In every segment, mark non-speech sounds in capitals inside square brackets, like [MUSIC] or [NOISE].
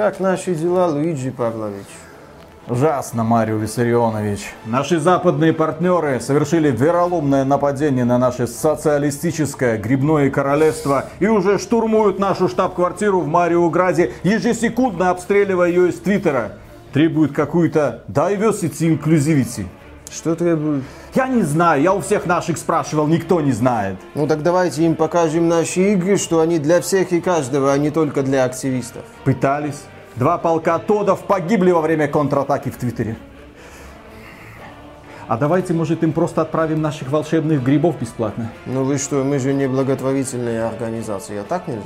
Как наши дела, Луиджи Павлович? Ужасно, Марио Виссарионович. Наши западные партнеры совершили вероломное нападение на наше социалистическое грибное королевство и уже штурмуют нашу штаб-квартиру в Марио-Граде, ежесекундно обстреливая ее из Твиттера. Требуют какую-то diversity inclusivity. Что требует? Я не знаю, я у всех наших спрашивал, никто не знает. Ну так давайте им покажем наши игры, что они для всех и каждого, а не только для активистов. Пытались. Два полка Тодов погибли во время контратаки в Твиттере. А давайте, может, им просто отправим наших волшебных грибов бесплатно? Ну вы что, мы же не благотворительная организация, а так нельзя?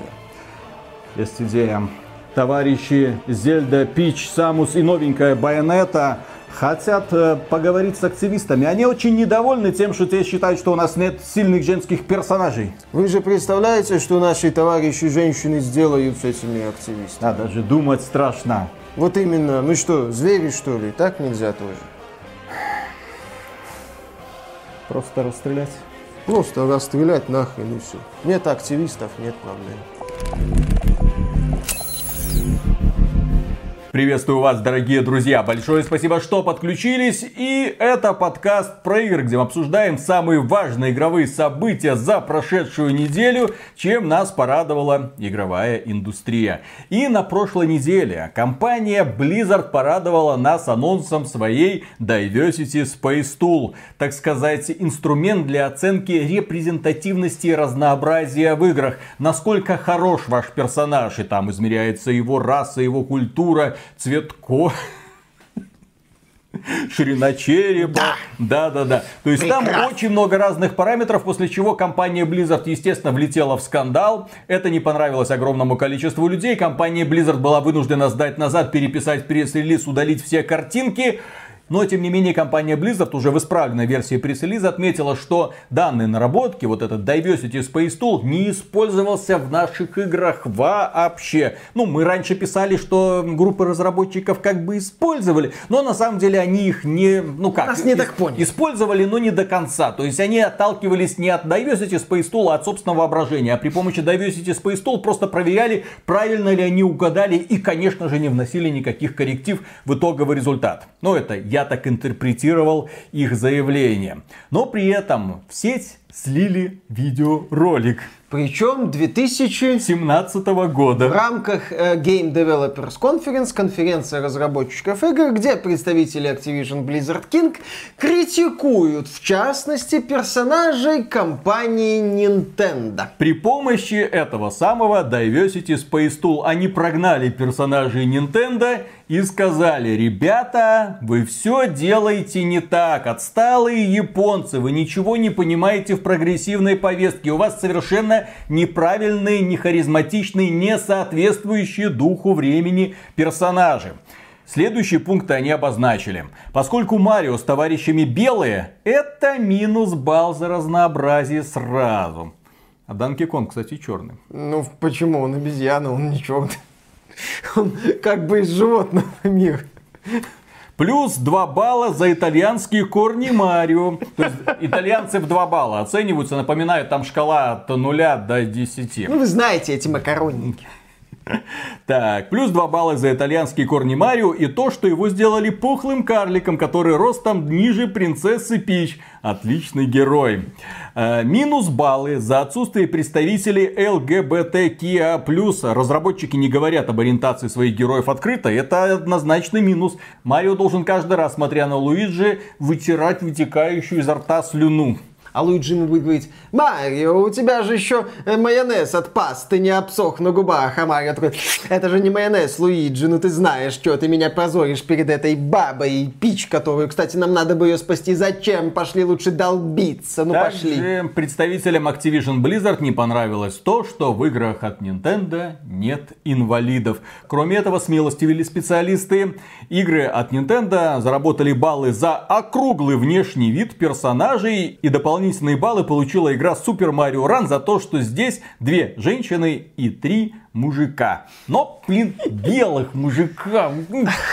Есть идея. Товарищи Зельда, Пич, Самус и новенькая Байонета хотят э, поговорить с активистами. Они очень недовольны тем, что те считают, что у нас нет сильных женских персонажей. Вы же представляете, что наши товарищи женщины сделают с этими активистами? А даже думать страшно. Вот именно. Мы что, звери что ли? Так нельзя тоже. Просто расстрелять. Просто расстрелять нахрен и все. Нет активистов, нет проблем. Приветствую вас, дорогие друзья. Большое спасибо, что подключились. И это подкаст про игры, где мы обсуждаем самые важные игровые события за прошедшую неделю, чем нас порадовала игровая индустрия. И на прошлой неделе компания Blizzard порадовала нас анонсом своей Diversity Space Tool. Так сказать, инструмент для оценки репрезентативности и разнообразия в играх. Насколько хорош ваш персонаж, и там измеряется его раса, его культура, цвет кожи ширина черепа. Да. да, да, да. То есть Прекрасно. там очень много разных параметров, после чего компания Blizzard, естественно, влетела в скандал. Это не понравилось огромному количеству людей. Компания Blizzard была вынуждена сдать назад, переписать пресс-релиз, удалить все картинки. Но, тем не менее, компания Blizzard уже в исправленной версии пресс-релиза отметила, что данные наработки, вот этот Diversity Space Tool, не использовался в наших играх вообще. Ну, мы раньше писали, что группы разработчиков как бы использовали, но на самом деле они их не, ну как, Нас не так поняли. использовали, но не до конца. То есть они отталкивались не от Diversity Space Tool, а от собственного воображения. А при помощи Diversity Space Tool просто проверяли, правильно ли они угадали и, конечно же, не вносили никаких корректив в итоговый результат. Но это я так интерпретировал их заявление. Но при этом в сеть слили видеоролик. Причем 2017 года. В рамках э, Game Developers Conference, конференция разработчиков игр, где представители Activision Blizzard King критикуют, в частности, персонажей компании Nintendo. При помощи этого самого Diversity Space Tool они прогнали персонажей Nintendo и сказали, ребята, вы все делаете не так, отсталые японцы, вы ничего не понимаете в прогрессивной повестке, у вас совершенно неправильные, не харизматичные, не соответствующие духу времени персонажи. Следующие пункты они обозначили. Поскольку Марио с товарищами белые, это минус балл за разнообразие сразу. А Данки Конг, кстати, черный. Ну, почему? Он обезьяна, он не черный. Он как бы из животного мира. Плюс 2 балла за итальянские корни Марио. То есть итальянцы в 2 балла оцениваются. Напоминаю, там шкала от 0 до 10. Ну вы знаете эти макаронники. [LAUGHS] Так, плюс 2 балла за итальянские корни Марио и то, что его сделали пухлым карликом, который ростом ниже принцессы Пич. Отличный герой. Э, минус баллы за отсутствие представителей ЛГБТКИА+. Разработчики не говорят об ориентации своих героев открыто. Это однозначный минус. Марио должен каждый раз, смотря на Луиджи, вытирать вытекающую изо рта слюну. А Луиджи ему будет говорить, Марио, у тебя же еще э, майонез от пасты не обсох на губах. А Марио такой, это же не майонез, Луиджи, ну ты знаешь, что ты меня позоришь перед этой бабой, пич, которую, кстати, нам надо бы ее спасти. Зачем? Пошли лучше долбиться, ну Также пошли. представителям Activision Blizzard не понравилось то, что в играх от Nintendo нет инвалидов. Кроме этого, смелости вели специалисты. Игры от Nintendo заработали баллы за округлый внешний вид персонажей и дополнительные дополнительные баллы получила игра Super Mario Run за то, что здесь две женщины и три мужика. Но, блин, белых мужика. [LAUGHS]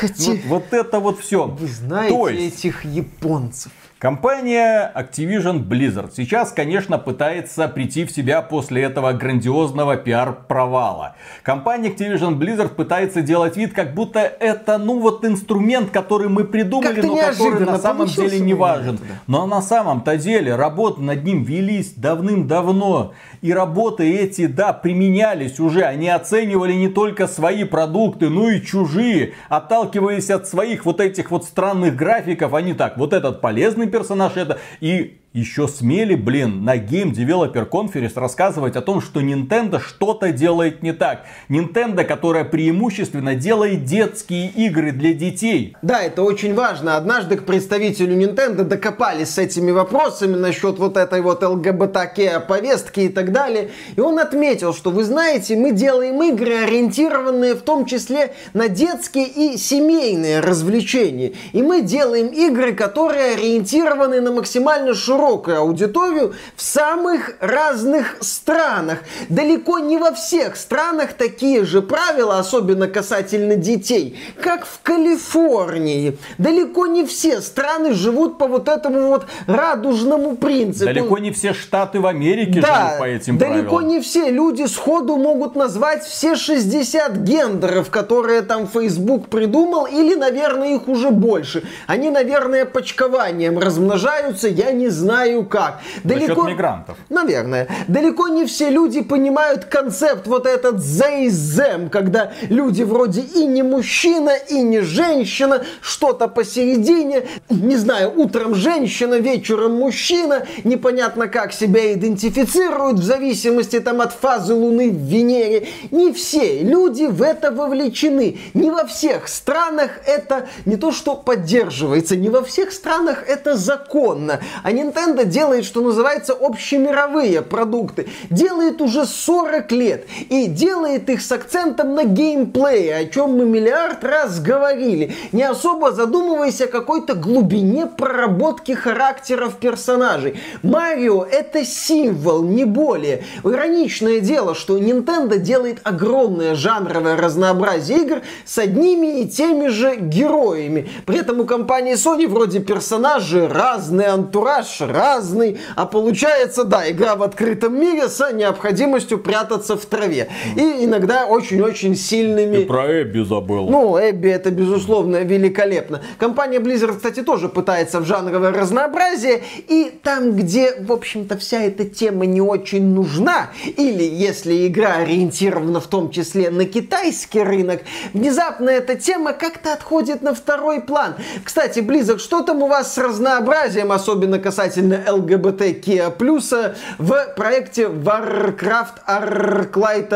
Вот, вот это вот все. Вы знаете есть... этих японцев. Компания Activision Blizzard сейчас, конечно, пытается прийти в себя после этого грандиозного пиар-провала. Компания Activision Blizzard пытается делать вид, как будто это, ну вот инструмент, который мы придумали, но который на самом деле не важен. Но на самом-то деле работы над ним велись давным-давно. И работы эти, да, применялись уже. Они оценивали не только свои продукты, но и чужие. Отталкиваясь от своих вот этих вот странных графиков, они так, вот этот полезный персонаж, это и еще смели, блин, на Game Developer Conference рассказывать о том, что Nintendo что-то делает не так. Nintendo, которая преимущественно делает детские игры для детей. Да, это очень важно. Однажды к представителю Nintendo докопались с этими вопросами насчет вот этой вот ЛГБТК повестки и так далее. И он отметил, что вы знаете, мы делаем игры, ориентированные в том числе на детские и семейные развлечения. И мы делаем игры, которые ориентированы на максимально широкую широкую аудиторию в самых разных странах. Далеко не во всех странах такие же правила, особенно касательно детей, как в Калифорнии. Далеко не все страны живут по вот этому вот радужному принципу. Далеко не все штаты в Америке да, живут по этим далеко правилам. не все люди сходу могут назвать все 60 гендеров, которые там Facebook придумал, или, наверное, их уже больше. Они, наверное, почкованием размножаются, я не знаю знаю как. Далеко, За мигрантов. Наверное. Далеко не все люди понимают концепт вот этот зейзем, когда люди вроде и не мужчина, и не женщина, что-то посередине, не знаю, утром женщина, вечером мужчина, непонятно как себя идентифицируют в зависимости там от фазы Луны в Венере. Не все люди в это вовлечены. Не во всех странах это не то, что поддерживается, не во всех странах это законно. А Nintendo Nintendo делает, что называется, общемировые продукты. Делает уже 40 лет. И делает их с акцентом на геймплей, о чем мы миллиард раз говорили. Не особо задумываясь о какой-то глубине проработки характеров персонажей. Марио это символ, не более. Ироничное дело, что Nintendo делает огромное жанровое разнообразие игр с одними и теми же героями. При этом у компании Sony вроде персонажи разный антураж, разный, а получается, да, игра в открытом мире с необходимостью прятаться в траве. И иногда очень-очень сильными... И про Эбби забыл. Ну, Эбби это, безусловно, великолепно. Компания Blizzard, кстати, тоже пытается в жанровое разнообразие, и там, где, в общем-то, вся эта тема не очень нужна, или если игра ориентирована в том числе на китайский рынок, внезапно эта тема как-то отходит на второй план. Кстати, Blizzard, что там у вас с разнообразием, особенно касательно касательно ЛГБТК+, в проекте Warcraft Arclight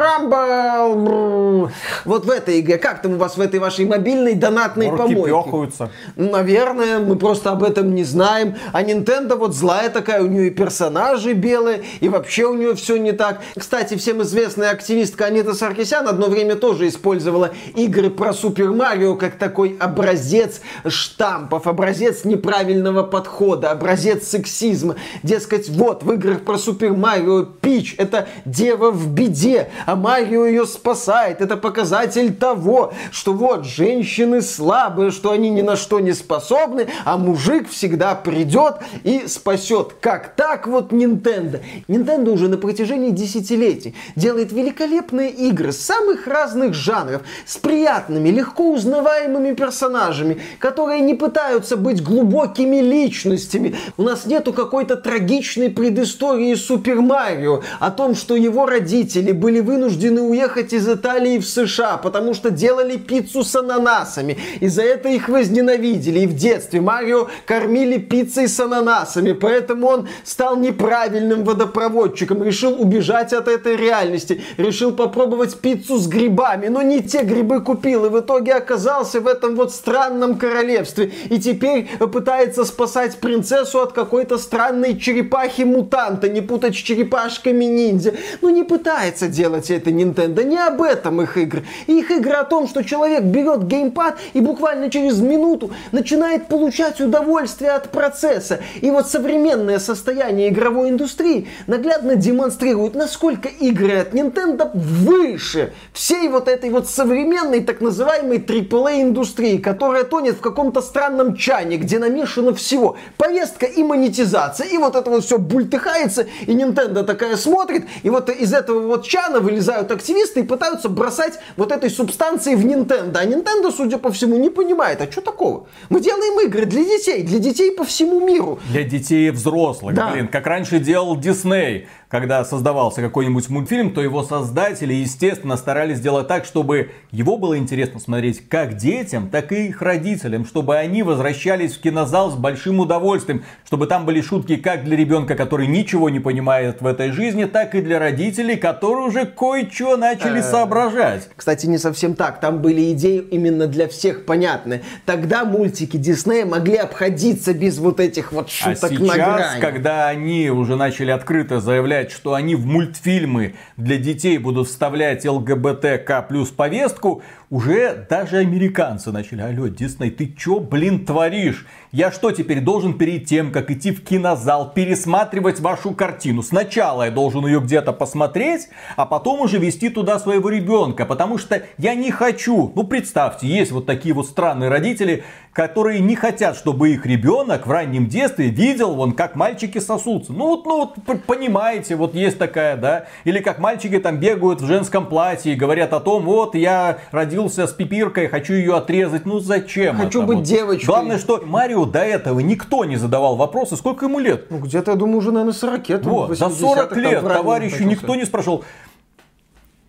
Rumble. Вот в этой игре. Как там у вас в этой вашей мобильной донатной Руки помойке? Пёхаются. Наверное, мы просто об этом не знаем. А Nintendo вот злая такая, у нее и персонажи белые, и вообще у нее все не так. Кстати, всем известная активистка Анита Саркисян одно время тоже использовала игры про Супер Марио как такой образец штампов, образец неправильного правильного подхода, образец сексизма. Дескать, вот в играх про Супер Марио Пич это дева в беде, а Марио ее спасает. Это показатель того, что вот женщины слабые, что они ни на что не способны, а мужик всегда придет и спасет. Как так вот Nintendo? Nintendo уже на протяжении десятилетий делает великолепные игры самых разных жанров, с приятными, легко узнаваемыми персонажами, которые не пытаются быть глубокими личностями. У нас нету какой-то трагичной предыстории Супер Марио о том, что его родители были вынуждены уехать из Италии в США, потому что делали пиццу с ананасами. И за это их возненавидели. И в детстве Марио кормили пиццей с ананасами, поэтому он стал неправильным водопроводчиком, решил убежать от этой реальности, решил попробовать пиццу с грибами, но не те грибы купил, и в итоге оказался в этом вот странном королевстве. И теперь пытается спасать принцессу от какой-то странной черепахи-мутанта, не путать с черепашками ниндзя. Ну, не пытается делать это Nintendo, не об этом их современных игр. Их игры о том, что человек берет геймпад и буквально через минуту начинает получать удовольствие от процесса. И вот современное состояние игровой индустрии наглядно демонстрирует, насколько игры от Nintendo выше всей вот этой вот современной так называемой AAA индустрии, которая тонет в каком-то странном чане, где намешано всего. Повестка и монетизация. И вот это вот все бультыхается, и Nintendo такая смотрит, и вот из этого вот чана вылезают активисты и пытаются бросать вот этой субстанции в Nintendo. А Nintendo, судя по всему, не понимает, а что такого? Мы делаем игры для детей, для детей по всему миру. Для детей и взрослых, да. блин, как раньше делал Disney когда создавался какой-нибудь мультфильм, то его создатели, естественно, старались сделать так, чтобы его было интересно смотреть как детям, так и их родителям, чтобы они возвращались в кинозал с большим удовольствием, чтобы там были шутки как для ребенка, который ничего не понимает в этой жизни, так и для родителей, которые уже кое-что начали э, соображать. Кстати, не совсем так. Там были идеи именно для всех понятны. Тогда мультики Диснея могли обходиться без вот этих вот а шуток а сейчас, на грани. когда они уже начали открыто заявлять заявлять, что они в мультфильмы для детей будут вставлять ЛГБТК плюс повестку, уже даже американцы начали, алло, Дисней, ты чё, блин, творишь? Я что, теперь должен перед тем, как идти в кинозал, пересматривать вашу картину? Сначала я должен ее где-то посмотреть, а потом уже вести туда своего ребенка, потому что я не хочу. Ну, представьте, есть вот такие вот странные родители, которые не хотят, чтобы их ребенок в раннем детстве видел, вон, как мальчики сосутся. Ну, вот, ну, вот, понимаете, вот есть такая, да? Или как мальчики там бегают в женском платье и говорят о том, вот, я родил родился с пипиркой, хочу ее отрезать. Ну зачем Хочу это? быть вот. девочкой. Главное, что Марио до этого никто не задавал вопросы, сколько ему лет. Ну где-то, я думаю, уже, наверное, 40 лет. Вот, за 40 лет товарищу никто не спрашивал.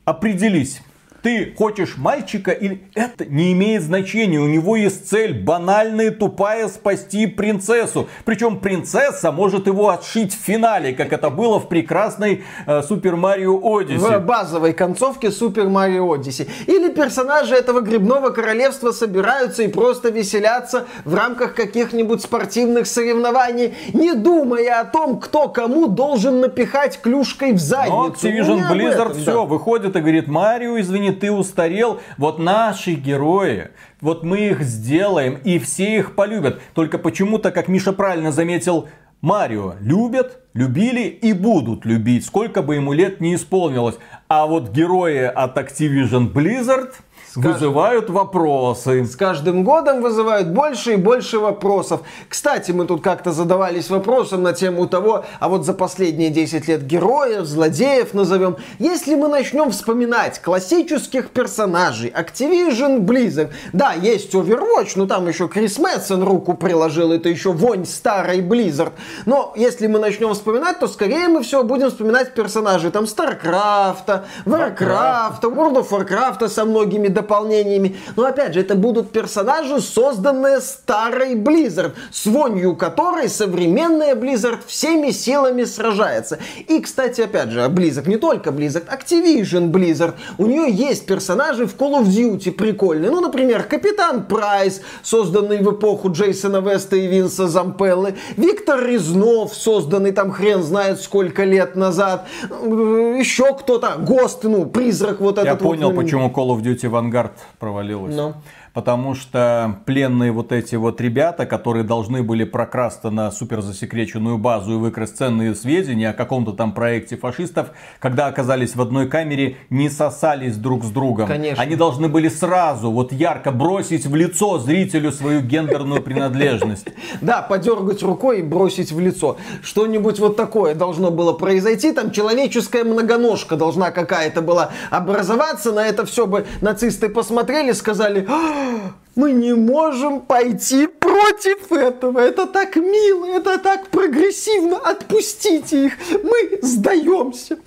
Определись, ты хочешь мальчика или это не имеет значения. У него есть цель банальная тупая спасти принцессу. Причем принцесса может его отшить в финале, как это было в прекрасной Супер Марио Одиссе. В базовой концовке Супер Марио Одиссе. Или персонажи этого грибного королевства собираются и просто веселятся в рамках каких-нибудь спортивных соревнований, не думая о том, кто кому должен напихать клюшкой в задницу. Но Activision ну, Blizzard этом, все, да. выходит и говорит, Марио, извини, ты устарел. Вот наши герои, вот мы их сделаем, и все их полюбят. Только почему-то, как Миша правильно заметил, Марио любят, любили и будут любить, сколько бы ему лет не исполнилось. А вот герои от Activision Blizzard вызывают вопросы. С каждым годом вызывают больше и больше вопросов. Кстати, мы тут как-то задавались вопросом на тему того, а вот за последние 10 лет героев, злодеев назовем. Если мы начнем вспоминать классических персонажей, Activision Blizzard, да, есть Overwatch, но там еще Крис Мэтсон руку приложил, это еще вонь старой Blizzard. Но если мы начнем вспоминать, то скорее мы все будем вспоминать персонажей там StarCraft, Warcraft, World of Warcraft со многими дополнениями. Но опять же, это будут персонажи, созданные старой Blizzard, с вонью которой современная Blizzard всеми силами сражается. И, кстати, опять же, Blizzard, не только Blizzard, Activision Blizzard, у нее есть персонажи в Call of Duty прикольные. Ну, например, Капитан Прайс, созданный в эпоху Джейсона Веста и Винса Зампеллы, Виктор Резнов, созданный там хрен знает сколько лет назад, еще кто-то, Гост, ну, призрак вот этот. Я понял, вот, почему Call of Duty Vanguard Авангард провалилась. Но. Потому что пленные вот эти вот ребята, которые должны были прокрасться на суперзасекреченную базу и выкрасть ценные сведения о каком-то там проекте фашистов, когда оказались в одной камере, не сосались друг с другом. Конечно. Они должны были сразу вот ярко бросить в лицо зрителю свою гендерную принадлежность. [LAUGHS] Да, подергать рукой и бросить в лицо. Что-нибудь вот такое должно было произойти. Там человеческая многоножка должна какая-то была образоваться. На это все бы нацисты посмотрели, сказали, «А, мы не можем пойти против этого. Это так мило, это так прогрессивно. Отпустите их. Мы сдаемся.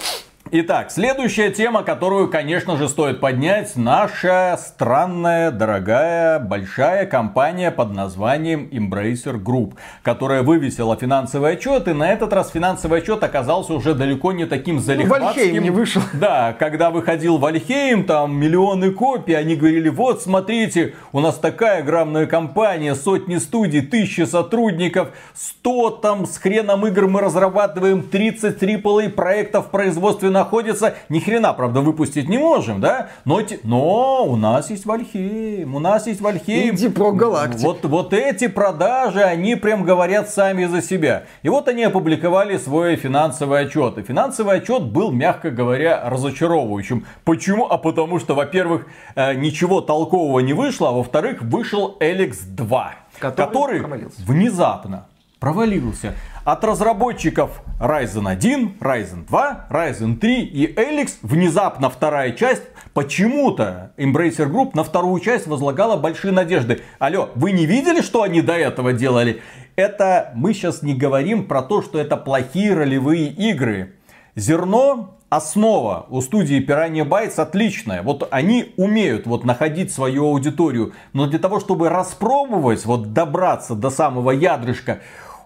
Итак, следующая тема, которую, конечно же, стоит поднять, наша странная, дорогая, большая компания под названием Embracer Group, которая вывесила финансовый отчет, и на этот раз финансовый отчет оказался уже далеко не таким залихватским. Вальхейм не вышел. Да, когда выходил Вальхейм, там миллионы копий, они говорили, вот, смотрите, у нас такая огромная компания, сотни студий, тысячи сотрудников, 100 там с хреном игр мы разрабатываем, 30 AAA проектов производственных находится. Ни хрена, правда, выпустить не можем, да? Но, но у нас есть Вальхейм, у нас есть Вальхейм. Иди про Галактик. Вот, вот эти продажи, они прям говорят сами за себя. И вот они опубликовали свой финансовый отчет. И финансовый отчет был, мягко говоря, разочаровывающим. Почему? А потому что, во-первых, э, ничего толкового не вышло, а во-вторых, вышел Эликс 2, который, который внезапно провалился. От разработчиков Ryzen 1, Ryzen 2, Ryzen 3 и Elix внезапно вторая часть почему-то Embracer Group на вторую часть возлагала большие надежды. Алло, вы не видели, что они до этого делали? Это мы сейчас не говорим про то, что это плохие ролевые игры. Зерно основа у студии Piranha Bytes отличная. Вот они умеют вот находить свою аудиторию. Но для того, чтобы распробовать, вот добраться до самого ядрышка,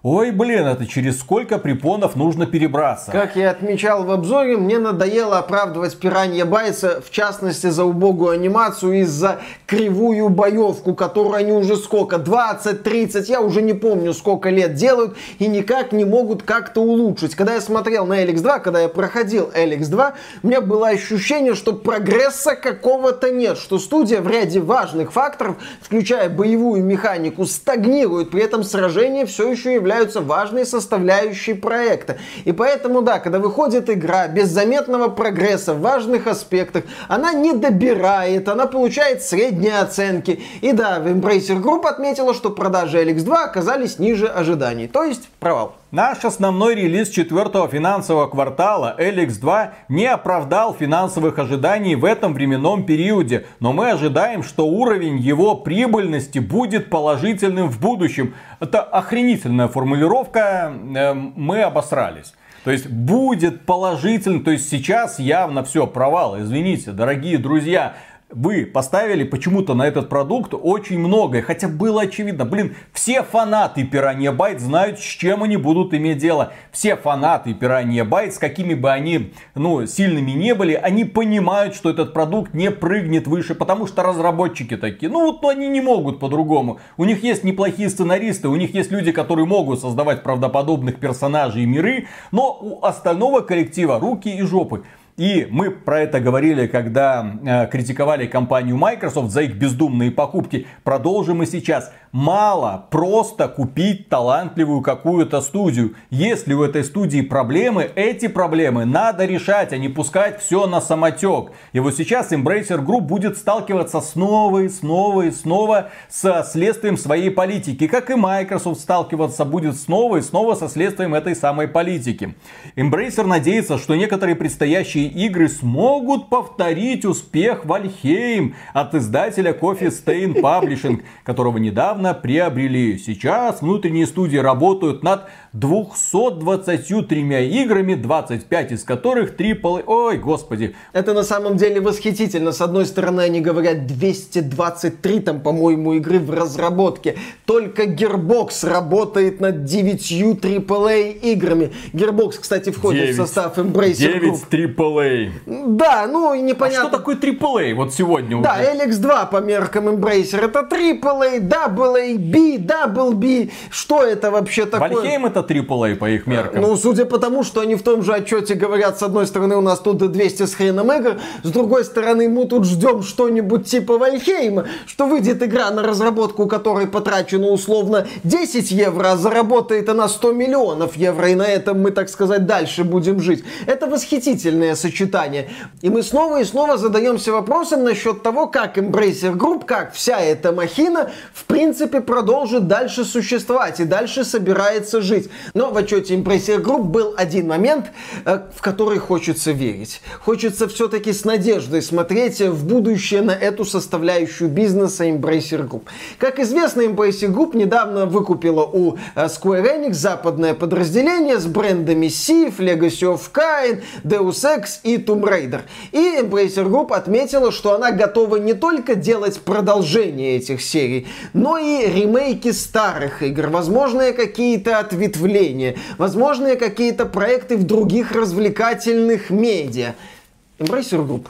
Ой, блин, это через сколько препонов нужно перебраться. Как я отмечал в обзоре, мне надоело оправдывать пиранья Байса, в частности, за убогую анимацию и за кривую боевку, которую они уже сколько, 20-30, я уже не помню, сколько лет делают, и никак не могут как-то улучшить. Когда я смотрел на LX2, когда я проходил LX2, у меня было ощущение, что прогресса какого-то нет, что студия в ряде важных факторов, включая боевую механику, стагнирует, при этом сражение все еще является являются важной составляющей проекта. И поэтому, да, когда выходит игра без заметного прогресса в важных аспектах, она не добирает, она получает средние оценки. И да, Embracer Group отметила, что продажи LX2 оказались ниже ожиданий. То есть провал. Наш основной релиз четвертого финансового квартала LX2 не оправдал финансовых ожиданий в этом временном периоде, но мы ожидаем, что уровень его прибыльности будет положительным в будущем. Это охренительная формулировка, э, мы обосрались. То есть будет положительно, то есть сейчас явно все провал. Извините, дорогие друзья, вы поставили почему-то на этот продукт очень многое, хотя было очевидно, блин, все фанаты Piranha Bytes знают, с чем они будут иметь дело. Все фанаты Piranha Bytes, какими бы они, ну, сильными не были, они понимают, что этот продукт не прыгнет выше, потому что разработчики такие, ну, вот ну, они не могут по-другому. У них есть неплохие сценаристы, у них есть люди, которые могут создавать правдоподобных персонажей и миры, но у остального коллектива руки и жопы. И мы про это говорили, когда э, критиковали компанию Microsoft за их бездумные покупки. Продолжим и сейчас. Мало просто купить талантливую какую-то студию. Если у этой студии проблемы, эти проблемы надо решать, а не пускать все на самотек. И вот сейчас Embracer Group будет сталкиваться снова и снова и снова со следствием своей политики. Как и Microsoft сталкиваться будет снова и снова со следствием этой самой политики. Embracer надеется, что некоторые предстоящие игры смогут повторить успех Valheim от издателя Coffee Stain Publishing, которого недавно приобрели. Сейчас внутренние студии работают над 223 играми, 25 из которых AAA. Ой, господи. Это на самом деле восхитительно. С одной стороны, они говорят 223 там, по-моему, игры в разработке. Только Gearbox работает над 9 AAA играми. Gearbox, кстати, входит 9. в состав Embracer 9 AAA. Да, ну и непонятно. А что такое AAA вот сегодня Да, уже? LX2 по меркам Embracer это AAA, Double B, Double B. Что это вообще такое? Вальхейм это AAA по их меркам. Ну, судя по тому, что они в том же отчете говорят, с одной стороны, у нас тут 200 с хреном игр, с другой стороны, мы тут ждем что-нибудь типа Вальхейма, что выйдет игра на разработку, которой потрачено условно 10 евро, а заработает она 100 миллионов евро, и на этом мы, так сказать, дальше будем жить. Это восхитительное сочетание. И мы снова и снова задаемся вопросом насчет того, как Embracer Group, как вся эта махина, в принципе, продолжит дальше существовать и дальше собирается жить. Но в отчете Impressor Group был один момент, э, в который хочется верить. Хочется все-таки с надеждой смотреть в будущее на эту составляющую бизнеса Embracer Group. Как известно, Embracer Group недавно выкупила у э, Square Enix западное подразделение с брендами Sif, Legacy of Kain, Deus Ex и Tomb Raider. И Embracer Group отметила, что она готова не только делать продолжение этих серий, но и ремейки старых игр, возможные какие-то ответвления явления, возможные какие-то проекты в других развлекательных медиа. Embracer Group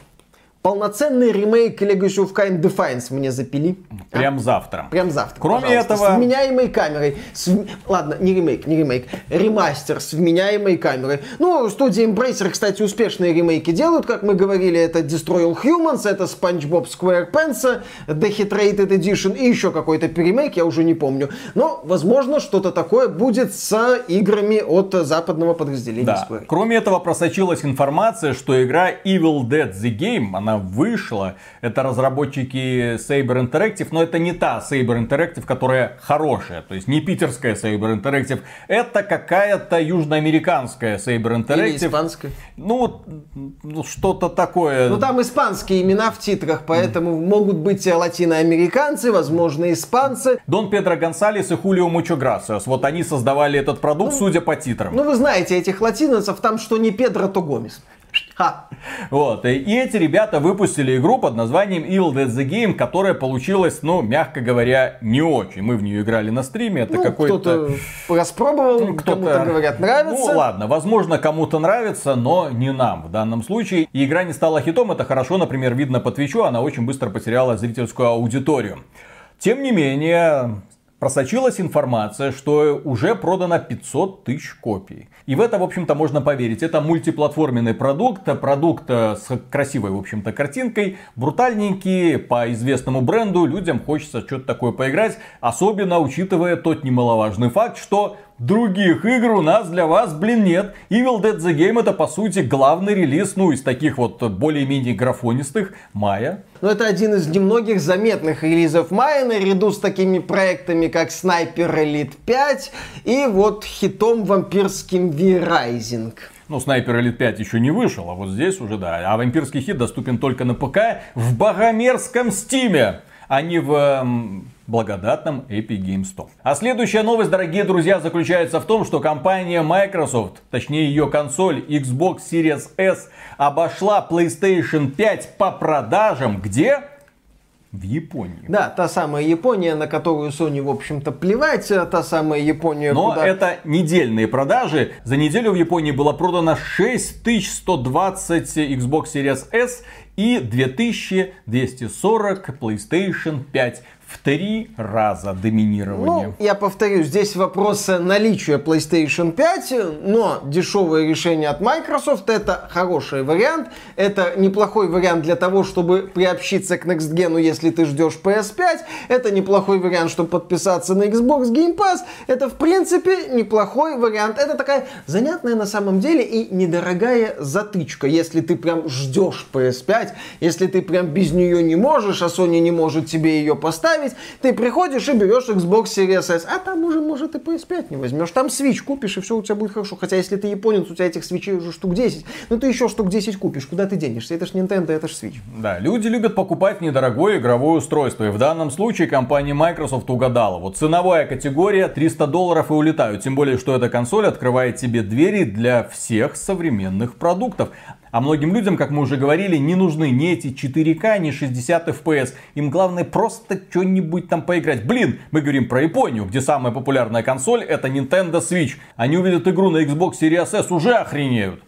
полноценный ремейк Legacy of Kain Defiance мне запили. Прям а? завтра. Прям завтра. Кроме пожалуйста. этого... С вменяемой камерой. С... Ладно, не ремейк, не ремейк. Ремастер с вменяемой камерой. Ну, студия Embracer, кстати, успешные ремейки делают, как мы говорили. Это Destroy All Humans, это SpongeBob SquarePants, The Hit Rated Edition и еще какой-то перемейк, я уже не помню. Но, возможно, что-то такое будет с играми от западного подразделения да. Square. Кроме этого, просочилась информация, что игра Evil Dead The Game, она вышла. Это разработчики Saber Interactive, но это не та Saber Interactive, которая хорошая. То есть не питерская Saber Interactive. Это какая-то южноамериканская Saber Interactive. Или испанская. Ну, ну, что-то такое. Ну, там испанские имена в титрах, поэтому mm. могут быть латиноамериканцы, возможно, испанцы. Дон Педро Гонсалес и Хулио Мучо Грасиос. Вот они создавали этот продукт, ну, судя по титрам. Ну, вы знаете этих латиносов, там что не Педро, то Гомес. Ха. Вот. И эти ребята выпустили игру под названием Evil Dead The Game, которая получилась, ну, мягко говоря, не очень. Мы в нее играли на стриме. Это ну, какой-то... Кто-то распробовал, ну, кто-то, кому-то говорят нравится. Ну, ладно, возможно, кому-то нравится, но не нам в данном случае. И игра не стала хитом, это хорошо, например, видно по Твичу, она очень быстро потеряла зрительскую аудиторию. Тем не менее, просочилась информация, что уже продано 500 тысяч копий. И в это, в общем-то, можно поверить. Это мультиплатформенный продукт, продукт э, с красивой, в общем-то, картинкой, брутальненький, по известному бренду, людям хочется что-то такое поиграть, особенно учитывая тот немаловажный факт, что Других игр у нас для вас, блин, нет. Evil Dead The Game это, по сути, главный релиз, ну, из таких вот более-менее графонистых, мая. Ну, это один из немногих заметных релизов мая, наряду с такими проектами, как Sniper Elite 5 и вот хитом вампирским V Rising. Ну, Sniper Elite 5 еще не вышел, а вот здесь уже да. А вампирский хит доступен только на ПК в богомерзком Steam е, а не в благодатном Epic Games Store. А следующая новость, дорогие друзья, заключается в том, что компания Microsoft, точнее ее консоль Xbox Series S, обошла PlayStation 5 по продажам, где? В Японии. Да, та самая Япония, на которую Sony, в общем-то, плевать. Та самая Япония, Но куда... это недельные продажи. За неделю в Японии было продано 6120 Xbox Series S и 2240 PlayStation 5 в три раза доминирование. Ну, я повторю, здесь вопрос наличия PlayStation 5, но дешевое решение от Microsoft это хороший вариант. Это неплохой вариант для того, чтобы приобщиться к Next Gen, если ты ждешь PS5. Это неплохой вариант, чтобы подписаться на Xbox Game Pass. Это, в принципе, неплохой вариант. Это такая занятная на самом деле и недорогая затычка. Если ты прям ждешь PS5, если ты прям без нее не можешь, а Sony не может тебе ее поставить, поставить, ты приходишь и берешь Xbox Series S, а там уже, может, и PS5 не возьмешь. Там Switch купишь, и все у тебя будет хорошо. Хотя, если ты японец, у тебя этих свечей уже штук 10, ну ты еще штук 10 купишь, куда ты денешься? Это ж Nintendo, это ж Switch. Да, люди любят покупать недорогое игровое устройство, и в данном случае компания Microsoft угадала. Вот ценовая категория 300 долларов и улетают, тем более, что эта консоль открывает тебе двери для всех современных продуктов. А многим людям, как мы уже говорили, не нужны ни эти 4К, ни 60 FPS. Им главное просто что-нибудь там поиграть. Блин, мы говорим про Японию, где самая популярная консоль это Nintendo Switch. Они увидят игру на Xbox Series S, уже охренеют.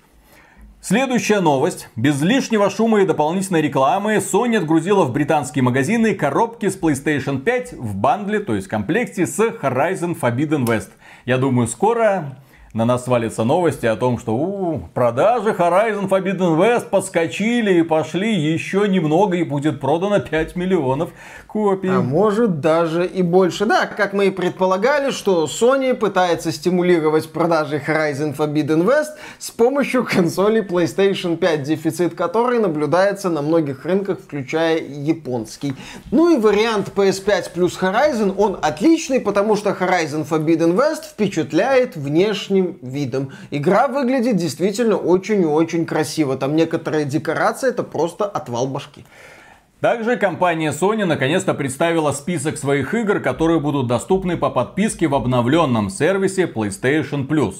Следующая новость. Без лишнего шума и дополнительной рекламы Sony отгрузила в британские магазины коробки с PlayStation 5 в бандле, то есть в комплекте с Horizon Forbidden West. Я думаю, скоро на нас свалятся новости о том, что у, продажи Horizon Forbidden West подскочили и пошли еще немного и будет продано 5 миллионов копий. А может даже и больше. Да, как мы и предполагали, что Sony пытается стимулировать продажи Horizon Forbidden West с помощью консоли PlayStation 5, дефицит которой наблюдается на многих рынках, включая японский. Ну и вариант PS5 плюс Horizon, он отличный, потому что Horizon Forbidden West впечатляет внешне внешним видом. Игра выглядит действительно очень и очень красиво. Там некоторые декорации это просто отвал башки. Также компания Sony наконец-то представила список своих игр, которые будут доступны по подписке в обновленном сервисе PlayStation Plus.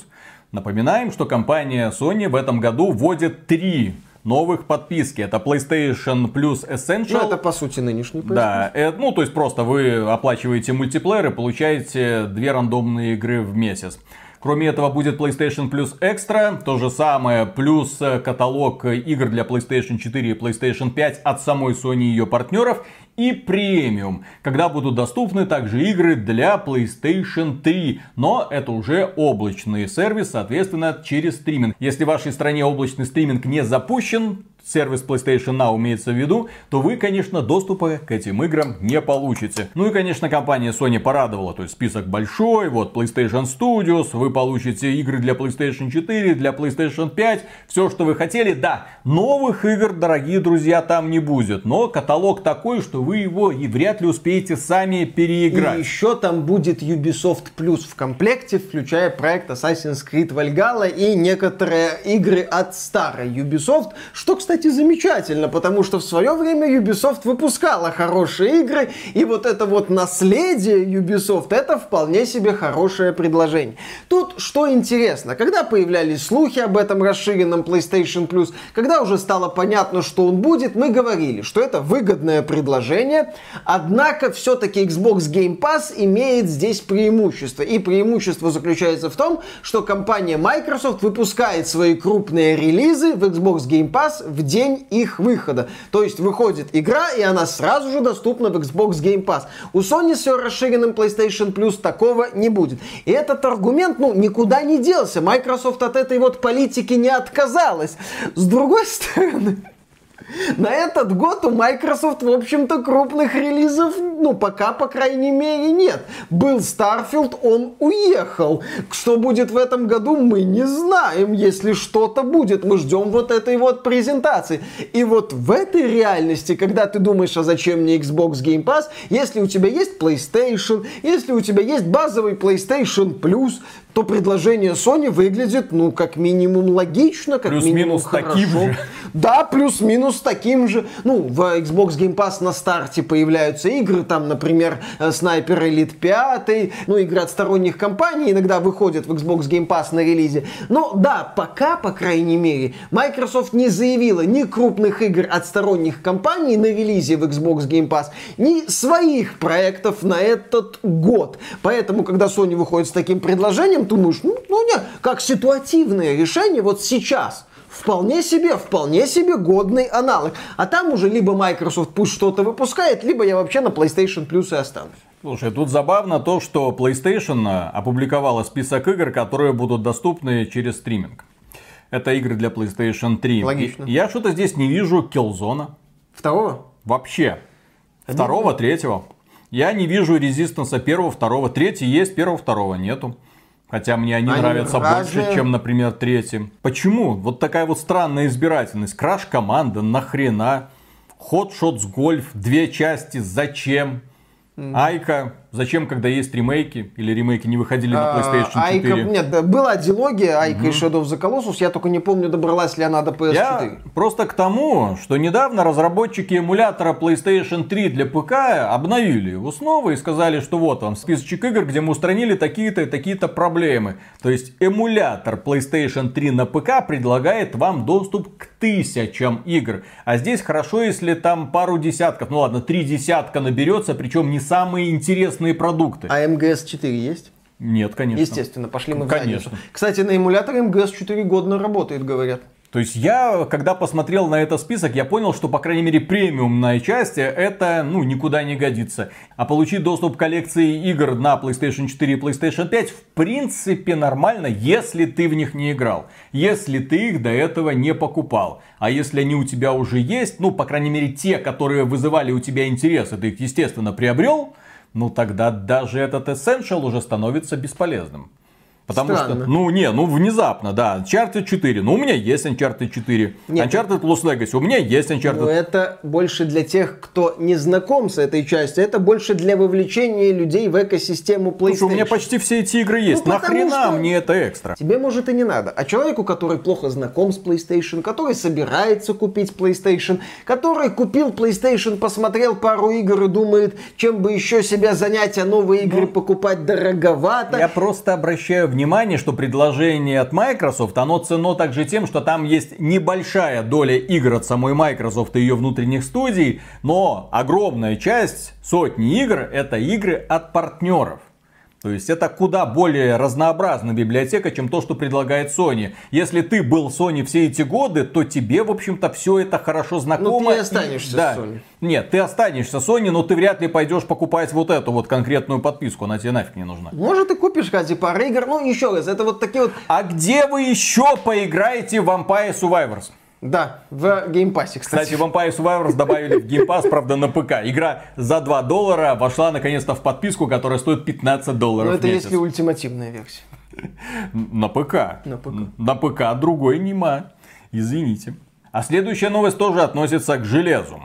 Напоминаем, что компания Sony в этом году вводит три новых подписки. Это PlayStation Plus Essential. Ну, это по сути нынешний PlayStation. Да, это, ну то есть просто вы оплачиваете мультиплеер и получаете две рандомные игры в месяц. Кроме этого будет PlayStation Plus Extra, то же самое, плюс каталог игр для PlayStation 4 и PlayStation 5 от самой Sony и ее партнеров и премиум, когда будут доступны также игры для PlayStation 3. Но это уже облачный сервис, соответственно, через стриминг. Если в вашей стране облачный стриминг не запущен, сервис PlayStation Now имеется в виду, то вы, конечно, доступа к этим играм не получите. Ну и, конечно, компания Sony порадовала, то есть список большой, вот PlayStation Studios, вы получите игры для PlayStation 4, для PlayStation 5, все, что вы хотели. Да, новых игр, дорогие друзья, там не будет, но каталог такой, что вы его и вряд ли успеете сами переиграть. И еще там будет Ubisoft Plus в комплекте, включая проект Assassin's Creed Valhalla и некоторые игры от старой Ubisoft, что, кстати, кстати, замечательно, потому что в свое время Ubisoft выпускала хорошие игры, и вот это вот наследие Ubisoft, это вполне себе хорошее предложение. Тут что интересно, когда появлялись слухи об этом расширенном PlayStation Plus, когда уже стало понятно, что он будет, мы говорили, что это выгодное предложение, однако все-таки Xbox Game Pass имеет здесь преимущество. И преимущество заключается в том, что компания Microsoft выпускает свои крупные релизы в Xbox Game Pass в день их выхода. То есть выходит игра, и она сразу же доступна в Xbox Game Pass. У Sony с ее расширенным PlayStation Plus такого не будет. И этот аргумент, ну, никуда не делся. Microsoft от этой вот политики не отказалась. С другой [LAUGHS] стороны, на этот год у Microsoft, в общем-то, крупных релизов, ну, пока, по крайней мере, нет. Был Starfield, он уехал. Что будет в этом году, мы не знаем. Если что-то будет, мы ждем вот этой вот презентации. И вот в этой реальности, когда ты думаешь, а зачем мне Xbox Game Pass, если у тебя есть PlayStation, если у тебя есть базовый PlayStation Plus, то предложение Sony выглядит, ну, как минимум логично, как плюс минимум минус хорошо. таким же. Да, плюс-минус таким же. Ну, в Xbox Game Pass на старте появляются игры, там, например, Sniper Elite 5, ну, игры от сторонних компаний иногда выходят в Xbox Game Pass на релизе. Но да, пока, по крайней мере, Microsoft не заявила ни крупных игр от сторонних компаний на релизе в Xbox Game Pass, ни своих проектов на этот год. Поэтому, когда Sony выходит с таким предложением, думаешь, ну, ну не, как ситуативное решение вот сейчас – вполне себе, вполне себе годный аналог. А там уже либо Microsoft пусть что-то выпускает, либо я вообще на PlayStation Plus и останусь. Слушай, тут забавно то, что PlayStation опубликовала список игр, которые будут доступны через стриминг. Это игры для PlayStation 3. Логично. И я что-то здесь не вижу Killzone. Второго? Вообще. Второго, третьего. Я не вижу резистанса первого, второго. Третий есть, первого, второго нету. Хотя мне они, Они нравятся разные. больше, чем, например, третий. Почему? Вот такая вот странная избирательность. Краш команда, нахрена? Hot Shots Golf, две части, зачем? Айка, зачем, когда есть ремейки? Или ремейки не выходили на PlayStation 4? А, Айка, нет, да, была дилогия Айка и Shadow of the Colossus, я только не помню, добралась ли она до PS4. Я просто к тому, что недавно разработчики эмулятора PlayStation 3 для ПК обновили его снова и сказали, что вот вам списочек игр, где мы устранили такие-то и такие-то проблемы. То есть эмулятор PlayStation 3 на ПК предлагает вам доступ к тысячам игр. А здесь хорошо, если там пару десятков, ну ладно, три десятка наберется, причем не самые интересные продукты. А МГС-4 есть? Нет, конечно. Естественно, пошли мы в Конечно. задницу. Кстати, на эмуляторе МГС-4 годно работает, говорят. То есть я, когда посмотрел на этот список, я понял, что, по крайней мере, премиумная часть это, ну, никуда не годится. А получить доступ к коллекции игр на PlayStation 4 и PlayStation 5 в принципе нормально, если ты в них не играл. Если ты их до этого не покупал. А если они у тебя уже есть, ну, по крайней мере, те, которые вызывали у тебя интерес, и ты их, естественно, приобрел, ну, тогда даже этот Essential уже становится бесполезным. Потому Странно. что, ну не, ну внезапно, да, Uncharted 4, ну у меня есть Uncharted 4, Нет. Uncharted Lost Legacy, у меня есть Uncharted. Но это больше для тех, кто не знаком с этой частью. Это больше для вовлечения людей в экосистему PlayStation. Слушай, у меня почти все эти игры есть, Ну, нахрена что- мне это экстра? Тебе, может, и не надо. А человеку, который плохо знаком с PlayStation, который собирается купить PlayStation, который купил PlayStation, посмотрел пару игр и думает, чем бы еще себя занять, а новые игры покупать дороговато. Ну, Я просто обращаю внимание, что предложение от Microsoft, оно ценно также тем, что там есть небольшая доля игр от самой Microsoft и ее внутренних студий, но огромная часть, сотни игр, это игры от партнеров. То есть это куда более разнообразная библиотека, чем то, что предлагает Sony. Если ты был Sony все эти годы, то тебе, в общем-то, все это хорошо знакомо. Ну, ты останешься и... да. Sony. Нет, ты останешься Sony, но ты вряд ли пойдешь покупать вот эту вот конкретную подписку. Она тебе нафиг не нужна. Может, ты купишь ради пары игр. Ну, еще раз, это вот такие вот... А где вы еще поиграете в Vampire Survivors? Да, в Game Pass е, кстати. Кстати, Vampire Survivors добавили в Game Pass, правда, на ПК. Игра за 2 доллара вошла наконец-то в подписку, которая стоит 15 долларов Но это если ультимативная версия. На ПК. На ПК. На ПК другой нема. Извините. А следующая новость тоже относится к железу.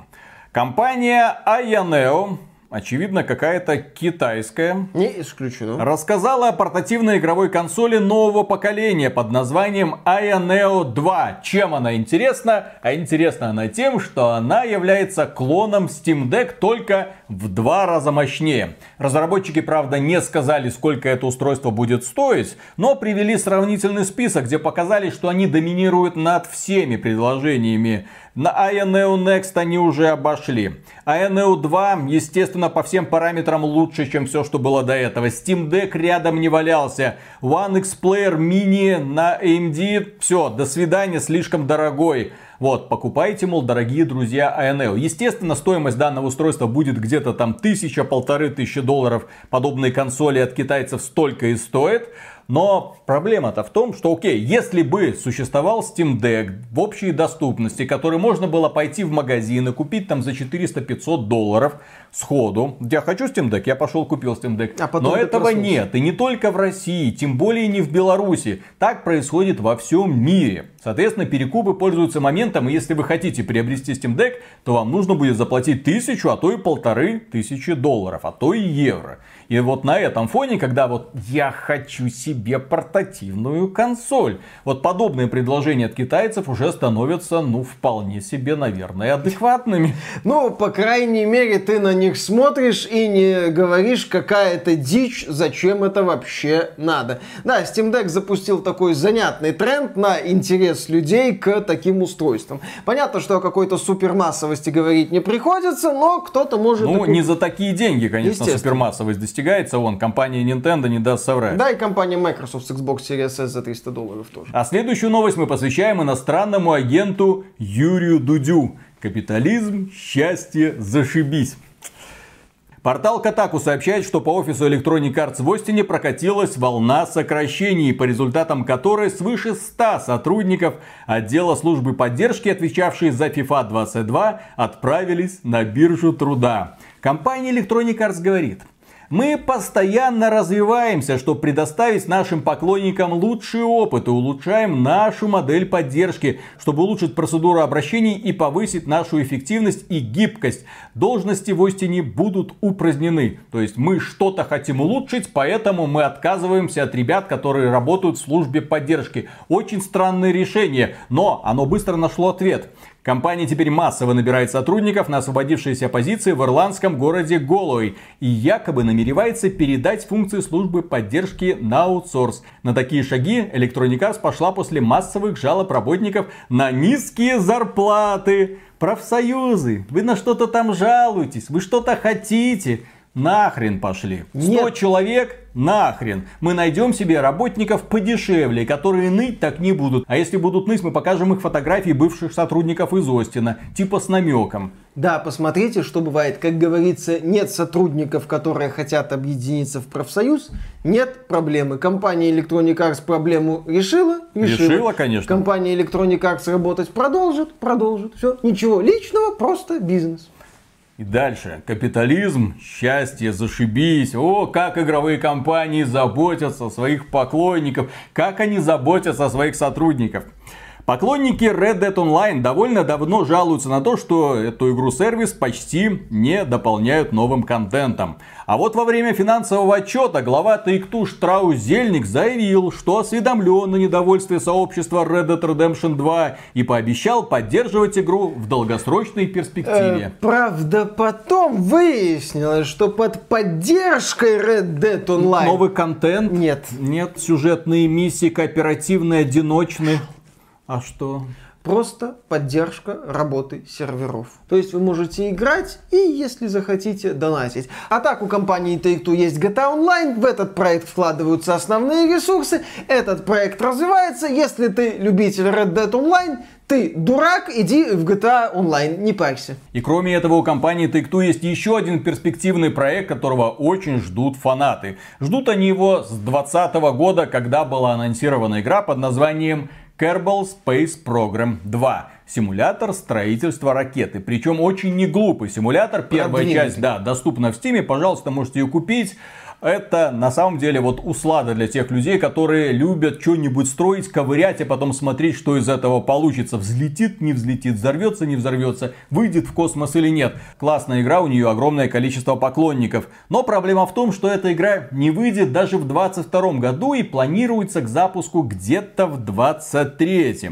Компания Ayaneo очевидно, какая-то китайская. Не исключено. Рассказала о портативной игровой консоли нового поколения под названием Ayaneo 2. Чем она интересна? А интересна она тем, что она является клоном Steam Deck только в два раза мощнее. Разработчики, правда, не сказали, сколько это устройство будет стоить, но привели сравнительный список, где показали, что они доминируют над всеми предложениями на Aya Next они уже обошли. Aya 2, естественно, по всем параметрам лучше, чем все, что было до этого. Steam Deck рядом не валялся. One X Player Mini на AMD, все, до свидания, слишком дорогой. Вот, покупайте, мол, дорогие друзья ANL. Естественно, стоимость данного устройства будет где-то там тысяча, полторы тысячи долларов. Подобные консоли от китайцев столько и стоят. Но проблема-то в том, что, окей, если бы существовал Steam Deck в общей доступности, который можно было пойти в магазин и купить там за 400-500 долларов сходу. Я хочу Steam Deck, я пошел купил Steam Deck. А Но этого проснулся. нет. И не только в России, тем более не в Беларуси. Так происходит во всем мире. Соответственно, перекупы пользуются моментом, и если вы хотите приобрести Steam Deck, то вам нужно будет заплатить тысячу, а то и полторы тысячи долларов, а то и евро. И вот на этом фоне, когда вот я хочу себе портативную консоль, вот подобные предложения от китайцев уже становятся, ну, вполне себе, наверное, адекватными. Ну, по крайней мере, ты на них смотришь и не говоришь, какая это дичь, зачем это вообще надо. Да, Steam Deck запустил такой занятный тренд на интерес людей к таким устройствам. Понятно, что о какой-то супермассовости говорить не приходится, но кто-то может... Ну, не за такие деньги, конечно, супермассовость достигается, вон, компания Nintendo не даст соврать. Да, и компания Microsoft с Xbox Series S за 300 долларов тоже. А следующую новость мы посвящаем иностранному агенту Юрию Дудю. Капитализм, счастье, зашибись. Портал Катаку сообщает, что по офису Electronic Arts в Остине прокатилась волна сокращений, по результатам которой свыше 100 сотрудников отдела службы поддержки, отвечавшие за FIFA 22, отправились на биржу труда. Компания Electronic Arts говорит – мы постоянно развиваемся, чтобы предоставить нашим поклонникам лучший опыт и улучшаем нашу модель поддержки, чтобы улучшить процедуру обращений и повысить нашу эффективность и гибкость. Должности в Остине будут упразднены. То есть мы что-то хотим улучшить, поэтому мы отказываемся от ребят, которые работают в службе поддержки. Очень странное решение, но оно быстро нашло ответ. Компания теперь массово набирает сотрудников на освободившиеся позиции в ирландском городе Голуэй и якобы намеревается передать функции службы поддержки на аутсорс. На такие шаги Electronic Arts пошла после массовых жалоб работников на низкие зарплаты. Профсоюзы, вы на что-то там жалуетесь, вы что-то хотите. Нахрен пошли. 100 Нет. человек Нахрен. Мы найдем себе работников подешевле, которые ныть так не будут. А если будут ныть, мы покажем их фотографии бывших сотрудников из Остина. Типа с намеком. Да, посмотрите, что бывает. Как говорится, нет сотрудников, которые хотят объединиться в профсоюз, нет проблемы. Компания Electronic Arts проблему решила? Решила, решила конечно. Компания Electronic Arts работать продолжит? Продолжит. Все, ничего личного, просто бизнес. И дальше. Капитализм, счастье, зашибись. О, как игровые компании заботятся о своих поклонников. Как они заботятся о своих сотрудниках. Поклонники Red Dead Online довольно давно жалуются на то, что эту игру-сервис почти не дополняют новым контентом. А вот во время финансового отчета глава Take-Two Штраус Зельник заявил, что осведомлен на недовольстве сообщества Red Dead Redemption 2 и пообещал поддерживать игру в долгосрочной перспективе. Э, правда, потом выяснилось, что под поддержкой Red Dead Online... Новый контент? Нет. Нет, сюжетные миссии, кооперативные, одиночные. А что? просто поддержка работы серверов. То есть вы можете играть и, если захотите, донатить. А так у компании Take-Two есть GTA Online, в этот проект вкладываются основные ресурсы, этот проект развивается. Если ты любитель Red Dead Online, ты дурак, иди в GTA Online, не парься. И кроме этого у компании Take-Two есть еще один перспективный проект, которого очень ждут фанаты. Ждут они его с 2020 года, когда была анонсирована игра под названием Kerbal Space Program 2. Симулятор строительства ракеты. Причем очень не глупый симулятор. Первая часть, да, доступна в Steam. Пожалуйста, можете ее купить это на самом деле вот услада для тех людей, которые любят что-нибудь строить, ковырять, а потом смотреть, что из этого получится. Взлетит, не взлетит, взорвется, не взорвется, выйдет в космос или нет. Классная игра, у нее огромное количество поклонников. Но проблема в том, что эта игра не выйдет даже в 2022 году и планируется к запуску где-то в 2023.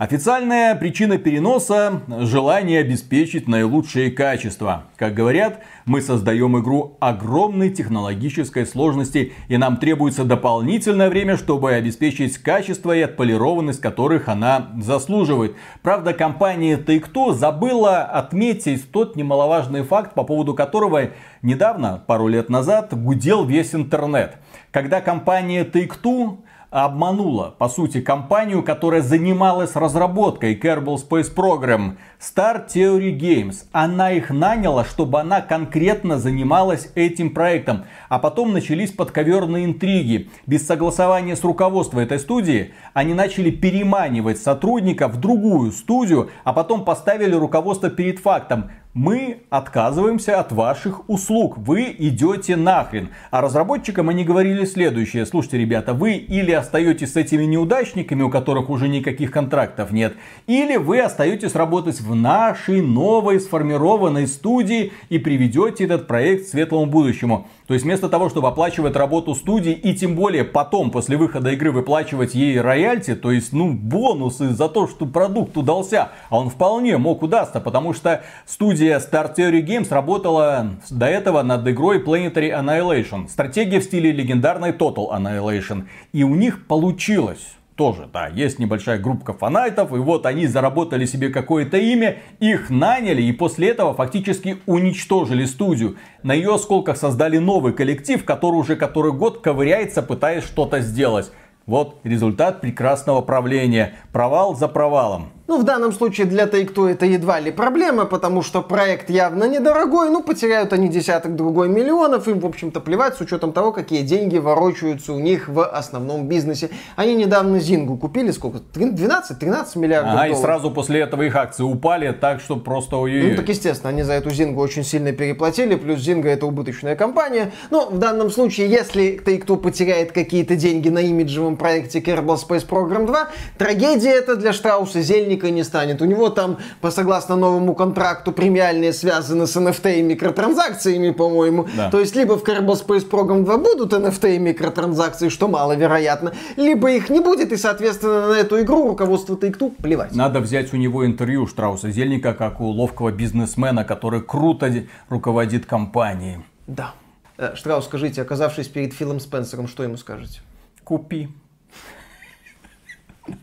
Официальная причина переноса – желание обеспечить наилучшие качества. Как говорят, мы создаем игру огромной технологической сложности, и нам требуется дополнительное время, чтобы обеспечить качество и отполированность которых она заслуживает. Правда, компания Take-Two забыла отметить тот немаловажный факт, по поводу которого недавно, пару лет назад, гудел весь интернет. Когда компания Take-Two обманула, по сути, компанию, которая занималась разработкой Kerbal Space Program, Star Theory Games. Она их наняла, чтобы она конкретно занималась этим проектом. А потом начались подковерные интриги. Без согласования с руководством этой студии они начали переманивать сотрудников в другую студию, а потом поставили руководство перед фактом мы отказываемся от ваших услуг, вы идете нахрен. А разработчикам они говорили следующее, слушайте, ребята, вы или остаетесь с этими неудачниками, у которых уже никаких контрактов нет, или вы остаетесь работать в нашей новой сформированной студии и приведете этот проект к светлому будущему. То есть вместо того, чтобы оплачивать работу студии и тем более потом, после выхода игры, выплачивать ей роялти, то есть, ну, бонусы за то, что продукт удался, а он вполне мог удастся, потому что студия Star Theory Games работала до этого над игрой Planetary Annihilation. Стратегия в стиле легендарной Total Annihilation. И у них получилось тоже, да, есть небольшая группа фанатов, и вот они заработали себе какое-то имя, их наняли, и после этого фактически уничтожили студию. На ее осколках создали новый коллектив, который уже который год ковыряется, пытаясь что-то сделать. Вот результат прекрасного правления. Провал за провалом. Ну, в данном случае для Take-Two это едва ли проблема, потому что проект явно недорогой, ну, потеряют они десяток другой миллионов, им, в общем-то, плевать с учетом того, какие деньги ворочаются у них в основном бизнесе. Они недавно Зингу купили, сколько? 12-13 миллиардов ага, долларов. и сразу после этого их акции упали, так что просто ой Ну, так естественно, они за эту Зингу очень сильно переплатили, плюс Зинга это убыточная компания. Но в данном случае, если Take-Two потеряет какие-то деньги на имиджевом проекте Kerbal Space Program 2, трагедия это для Штрауса Зельника мошенника не станет. У него там, по согласно новому контракту, премиальные связаны с NFT и микротранзакциями, по-моему. Да. То есть, либо в Kerbal Space Program 2 будут NFT и микротранзакции, что маловероятно, либо их не будет, и, соответственно, на эту игру руководство Take-Two плевать. Надо взять у него интервью Штрауса Зельника, как у ловкого бизнесмена, который круто руководит компанией. Да. Э, Штраус, скажите, оказавшись перед Филом Спенсером, что ему скажете? Купи.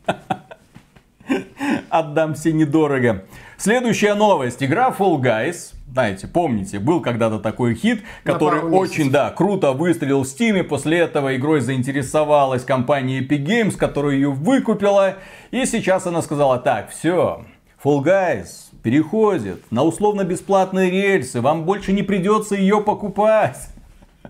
Отдам все недорого. Следующая новость. Игра Fall Guys. Знаете, помните, был когда-то такой хит, который очень, да, круто выстрелил в Steam. После этого игрой заинтересовалась компания Epic Games, которая ее выкупила. И сейчас она сказала, так, все, Fall Guys переходит на условно-бесплатные рельсы. Вам больше не придется ее покупать.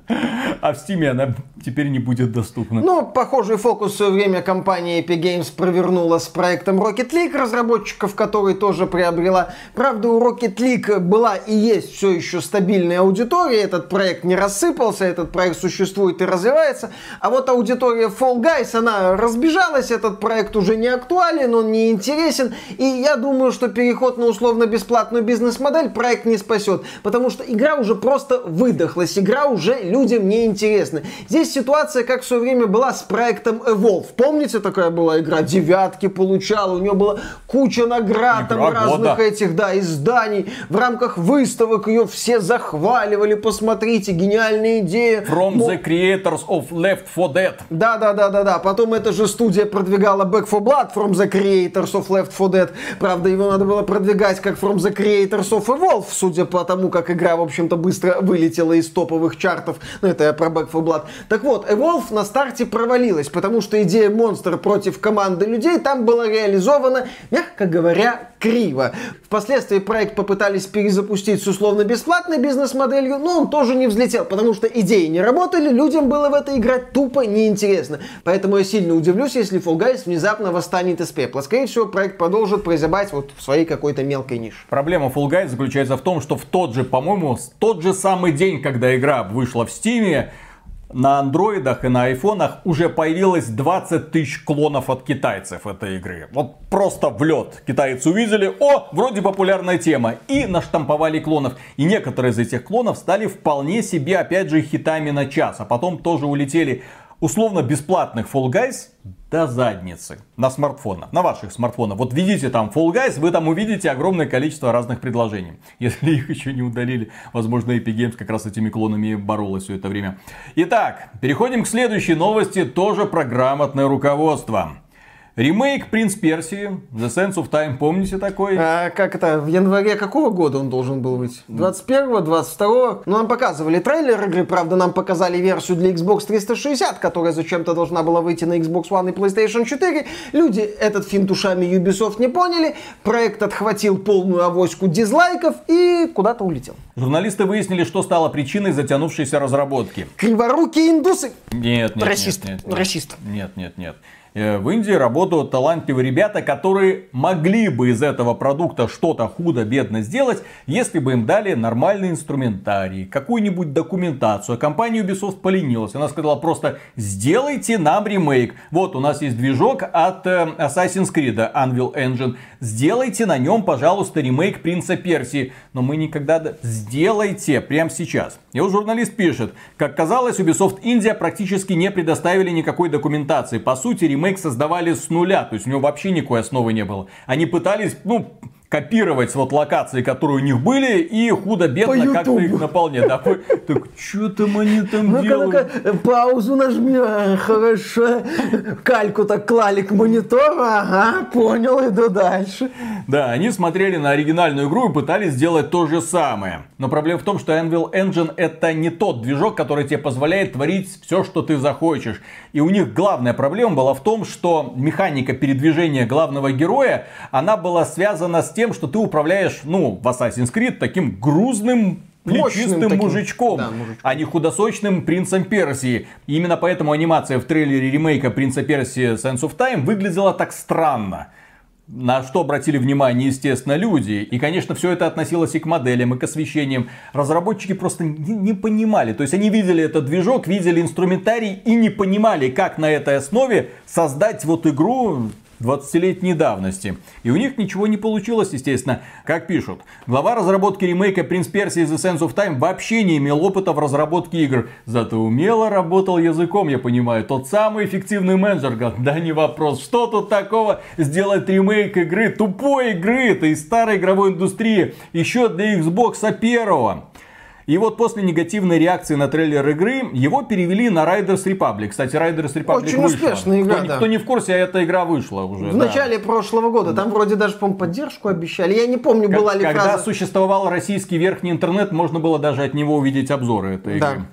[LAUGHS] А в Steam она теперь не будет доступна. Ну, похожий фокус в свое время компания Epic Games провернула с проектом Rocket League, разработчиков который тоже приобрела. Правда, у Rocket League была и есть все еще стабильная аудитория, этот проект не рассыпался, этот проект существует и развивается. А вот аудитория Fall Guys, она разбежалась, этот проект уже не актуален, он не интересен. И я думаю, что переход на условно-бесплатную бизнес-модель проект не спасет, потому что игра уже просто выдохлась, игра уже людям не интересны. Здесь ситуация, как в свое время была с проектом Evolve. Помните, такая была игра? Девятки получала, у нее была куча наград, там разных этих, да, изданий. В рамках выставок ее все захваливали, посмотрите, гениальная идея. From Мо... the creators of Left 4 Dead. Да, да, да, да, да. Потом эта же студия продвигала Back 4 Blood from the creators of Left 4 Dead. Правда, его надо было продвигать как from the creators of Evolve, судя по тому, как игра, в общем-то, быстро вылетела из топовых чартов. Ну, это я про Back 4 Blood. Так вот, Evolve на старте провалилась, потому что идея монстр против команды людей там была реализована, мягко говоря, криво. Впоследствии проект попытались перезапустить с условно-бесплатной бизнес-моделью, но он тоже не взлетел, потому что идеи не работали, людям было в это играть тупо неинтересно. Поэтому я сильно удивлюсь, если Fall Guys внезапно восстанет из пепла. Скорее всего, проект продолжит прозябать вот в своей какой-то мелкой нише. Проблема Fall Guys заключается в том, что в тот же, по-моему, тот же самый день, когда игра вышла в Steam, на андроидах и на айфонах уже появилось 20 тысяч клонов от китайцев этой игры. Вот просто в лед. Китайцы увидели, о, вроде популярная тема. И наштамповали клонов. И некоторые из этих клонов стали вполне себе, опять же, хитами на час. А потом тоже улетели условно бесплатных Fall Guys до задницы на смартфонах, на ваших смартфонах. Вот видите там Fall Guys, вы там увидите огромное количество разных предложений. [LAUGHS] Если их еще не удалили, возможно, Epic Games как раз с этими клонами боролась все это время. Итак, переходим к следующей новости, тоже про грамотное руководство. Ремейк «Принц Персии», The Sense of Time, помните такой? А, как это, в январе какого года он должен был быть? 21-го, 22-го? Ну, нам показывали трейлер игры, правда, нам показали версию для Xbox 360, которая зачем-то должна была выйти на Xbox One и PlayStation 4. Люди этот фильм душами Ubisoft не поняли, проект отхватил полную авоську дизлайков и куда-то улетел. Журналисты выяснили, что стало причиной затянувшейся разработки. Криворукие индусы? Нет, нет, Расист. нет, нет, нет. Расист. Нет, нет, нет. Э, в Индии работают талантливые ребята, которые могли бы из этого продукта что-то худо-бедно сделать, если бы им дали нормальный инструментарий, какую-нибудь документацию. А компания Ubisoft поленилась. Она сказала просто, сделайте нам ремейк. Вот у нас есть движок от э, Assassin's Creed, Anvil Engine. Сделайте на нем, пожалуйста, ремейк Принца Персии. Но мы никогда... Сделайте прямо сейчас. И вот журналист пишет, как казалось, Ubisoft Индия практически не предоставили никакой документации. По сути, ремейк создавали с нуля, то есть у него вообще никакой основы не было. Они пытались, ну, копировать вот локации, которые у них были, и худо-бедно как-то их наполнять. Да, так что там они там ну делают? ну паузу нажми, а, хорошо. Кальку так клали к монитору, ага, понял, иду дальше. Да, они смотрели на оригинальную игру и пытались сделать то же самое. Но проблема в том, что Anvil Engine это не тот движок, который тебе позволяет творить все, что ты захочешь. И у них главная проблема была в том, что механика передвижения главного героя, она была связана с тем, что ты управляешь, ну, в Assassin's Creed таким грузным плечистым таким, мужичком, да, мужичком, а не худосочным принцем Персии. И именно поэтому анимация в трейлере ремейка Принца Персии Sense of Time выглядела так странно. На что обратили внимание, естественно, люди. И, конечно, все это относилось и к моделям, и к освещениям. Разработчики просто не, не понимали. То есть они видели этот движок, видели инструментарий и не понимали, как на этой основе создать вот игру 20-летней давности. И у них ничего не получилось, естественно. Как пишут, глава разработки ремейка Принц Персии The Sense of Time вообще не имел опыта в разработке игр. Зато умело работал языком, я понимаю. Тот самый эффективный менеджер. Да не вопрос, что тут такого сделать ремейк игры, тупой игры, это из старой игровой индустрии, еще для Xbox первого. И вот после негативной реакции на трейлер игры, его перевели на Riders Republic. Кстати, Riders Republic Очень вышла. успешная игра, кто, да. кто не в курсе, эта игра вышла уже. В да. начале прошлого года. Там вроде даже, по-моему, поддержку обещали. Я не помню, была ли Когда фраза... существовал российский верхний интернет, можно было даже от него увидеть обзоры этой игры. Да.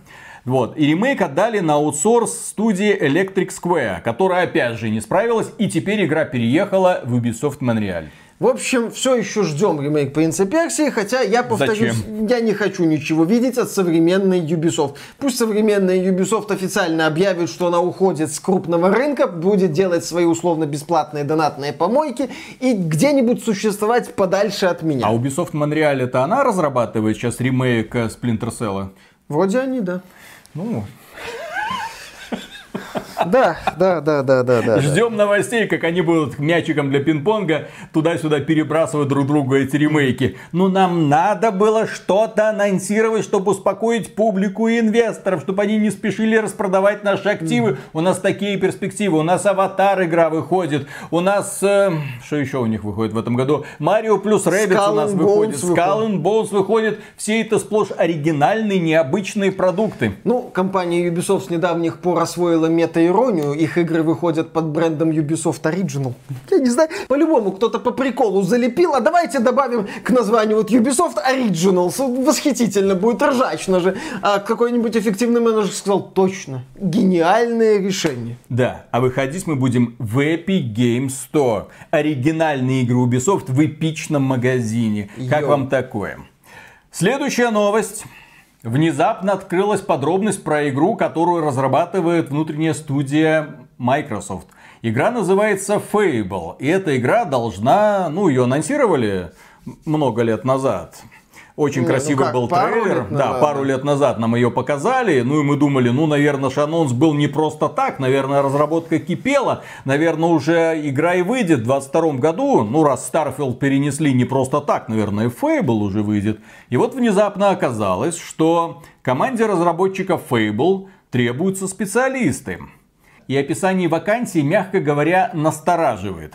Вот. И ремейк отдали на аутсорс студии Electric Square, которая опять же не справилась, и теперь игра переехала в Ubisoft Montreal. В общем, все еще ждем ремейк Принца Персии, хотя я повторюсь, Зачем? я не хочу ничего видеть от современной Ubisoft. Пусть современная Ubisoft официально объявит, что она уходит с крупного рынка, будет делать свои условно-бесплатные донатные помойки и где-нибудь существовать подальше от меня. А Ubisoft Montreal это она разрабатывает сейчас ремейк э, Splinter Cell? Вроде они, да. Ну, Да, да, да, да, да, да. Ждем новостей, как они будут мячиком для пинг-понга туда-сюда перебрасывать друг другу эти ремейки. Ну, нам надо было что-то анонсировать, чтобы успокоить публику и инвесторов, чтобы они не спешили распродавать наши активы. У нас такие перспективы. У нас Аватар игра выходит. У нас... Э, что еще у них выходит в этом году? Марио плюс Rabbids у нас выходит. And Bones выходит. Все это сплошь оригинальные, необычные продукты. Ну, компания Ubisoft с недавних пор освоила мета-иронию. Их игры выходят под брендом Ubisoft Original. Я не знаю, по-любому кто-то по приколу залепил, а давайте добавим к названию вот Ubisoft Originals. Восхитительно будет, ржачно же. А какой-нибудь эффективный менеджер сказал, точно, гениальное решение. Да, а выходить мы будем в Epic Game Store. Оригинальные игры Ubisoft в эпичном магазине. Как Йоу. вам такое? Следующая новость. Внезапно открылась подробность про игру, которую разрабатывает внутренняя студия Microsoft. Игра называется Fable. И эта игра должна, ну, ее анонсировали много лет назад. Очень Не, ну красивый как, был пару трейлер. лет да, назад, пару да. лет назад нам ее показали. Ну и мы думали, ну, наверное, ж анонс был не просто так. Наверное, разработка кипела. Наверное, уже игра и выйдет в 22 году. Ну, раз Starfield перенесли не просто так, наверное, Fable уже выйдет. И вот внезапно оказалось, что команде разработчиков Fable требуются специалисты. И описание вакансии, мягко говоря, настораживает.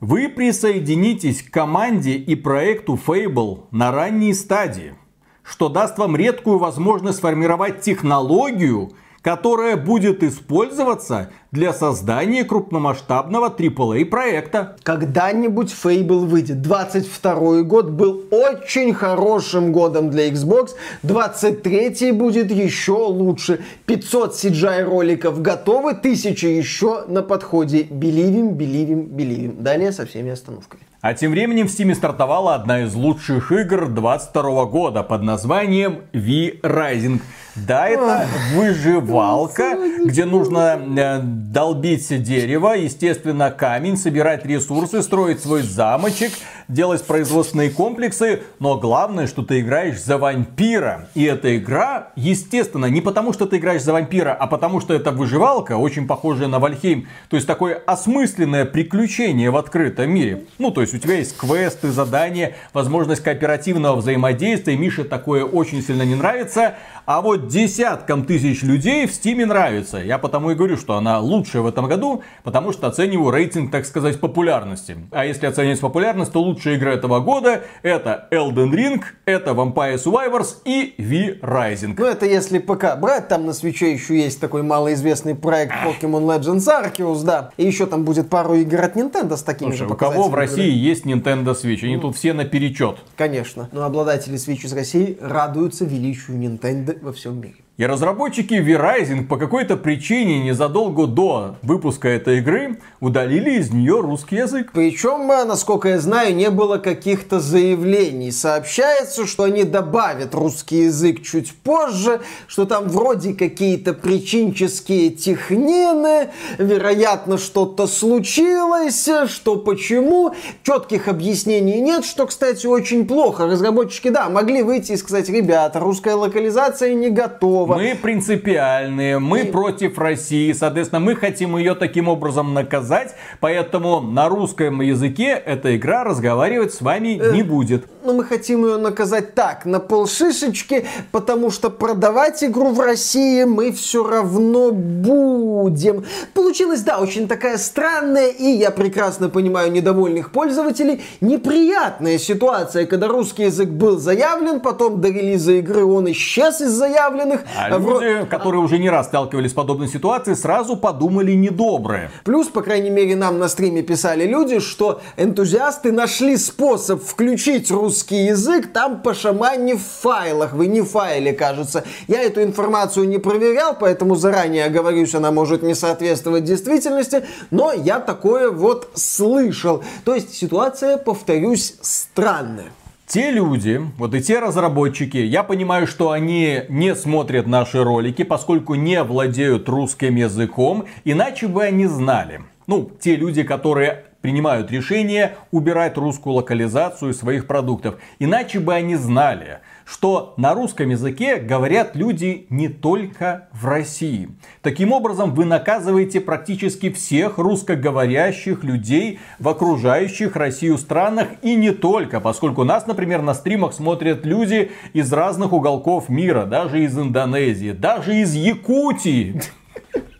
Вы присоединитесь к команде и проекту Fable на ранней стадии, что даст вам редкую возможность сформировать технологию, которая будет использоваться для создания крупномасштабного AAA проекта. Когда-нибудь Fable выйдет. 22 год был очень хорошим годом для Xbox. 23 будет еще лучше. 500 CGI роликов готовы, 1000 еще на подходе. Беливим, беливим, беливим. Далее со всеми остановками. А тем временем в Steam стартовала одна из лучших игр 22 года под названием V-Rising. Да, это выживалка, где нужно э, долбить дерево, естественно, камень, собирать ресурсы, строить свой замочек, делать производственные комплексы. Но главное, что ты играешь за вампира. И эта игра, естественно, не потому, что ты играешь за вампира, а потому, что это выживалка, очень похожая на Вальхейм. То есть такое осмысленное приключение в открытом мире. Ну, то есть у тебя есть квесты, задания, возможность кооперативного взаимодействия. Мише такое очень сильно не нравится. А вот десяткам тысяч людей в Стиме нравится. Я потому и говорю, что она лучшая в этом году, потому что оцениваю рейтинг, так сказать, популярности. А если оценивать популярность, то лучшая игра этого года это Elden Ring, это Vampire Survivors и V-Rising. Ну, это если ПК брать, там на свече еще есть такой малоизвестный проект Pokemon Legends Arceus, да. И еще там будет пару игр от Nintendo с такими Слушай, же у кого в. России есть Nintendo Switch? Они тут все наперечет. Конечно. Но обладатели Switch из России радуются величию Nintendo во всем мире. И разработчики V-Rising по какой-то причине незадолго до выпуска этой игры удалили из нее русский язык. Причем, э, насколько я знаю, не было каких-то заявлений. Сообщается, что они добавят русский язык чуть позже, что там вроде какие-то причинческие технины, вероятно, что-то случилось, что почему. Четких объяснений нет, что, кстати, очень плохо. Разработчики, да, могли выйти и сказать, ребята, русская локализация не готова. Мы принципиальные, мы И- против России, соответственно, мы хотим ее таким образом наказать, поэтому на русском языке эта игра разговаривать с вами Э. не будет. Но мы хотим ее наказать так, на полшишечки, потому что продавать игру в России мы все равно будем. Получилась, да, очень такая странная, и я прекрасно понимаю недовольных пользователей, неприятная ситуация, когда русский язык был заявлен, потом до релиза игры он исчез из заявленных. А Вро- люди, которые уже не раз сталкивались с подобной ситуацией, сразу подумали недоброе. Плюс, по крайней мере, нам на стриме писали люди, что энтузиасты нашли способ включить русский язык там по шамане в файлах, в не файле, кажется. Я эту информацию не проверял, поэтому заранее оговорюсь, она может не соответствовать действительности, но я такое вот слышал. То есть ситуация, повторюсь, странная. Те люди, вот и те разработчики, я понимаю, что они не смотрят наши ролики, поскольку не владеют русским языком, иначе бы они знали. Ну, те люди, которые принимают решение убирать русскую локализацию своих продуктов. Иначе бы они знали, что на русском языке говорят люди не только в России. Таким образом, вы наказываете практически всех русскоговорящих людей в окружающих Россию странах и не только, поскольку нас, например, на стримах смотрят люди из разных уголков мира, даже из Индонезии, даже из Якутии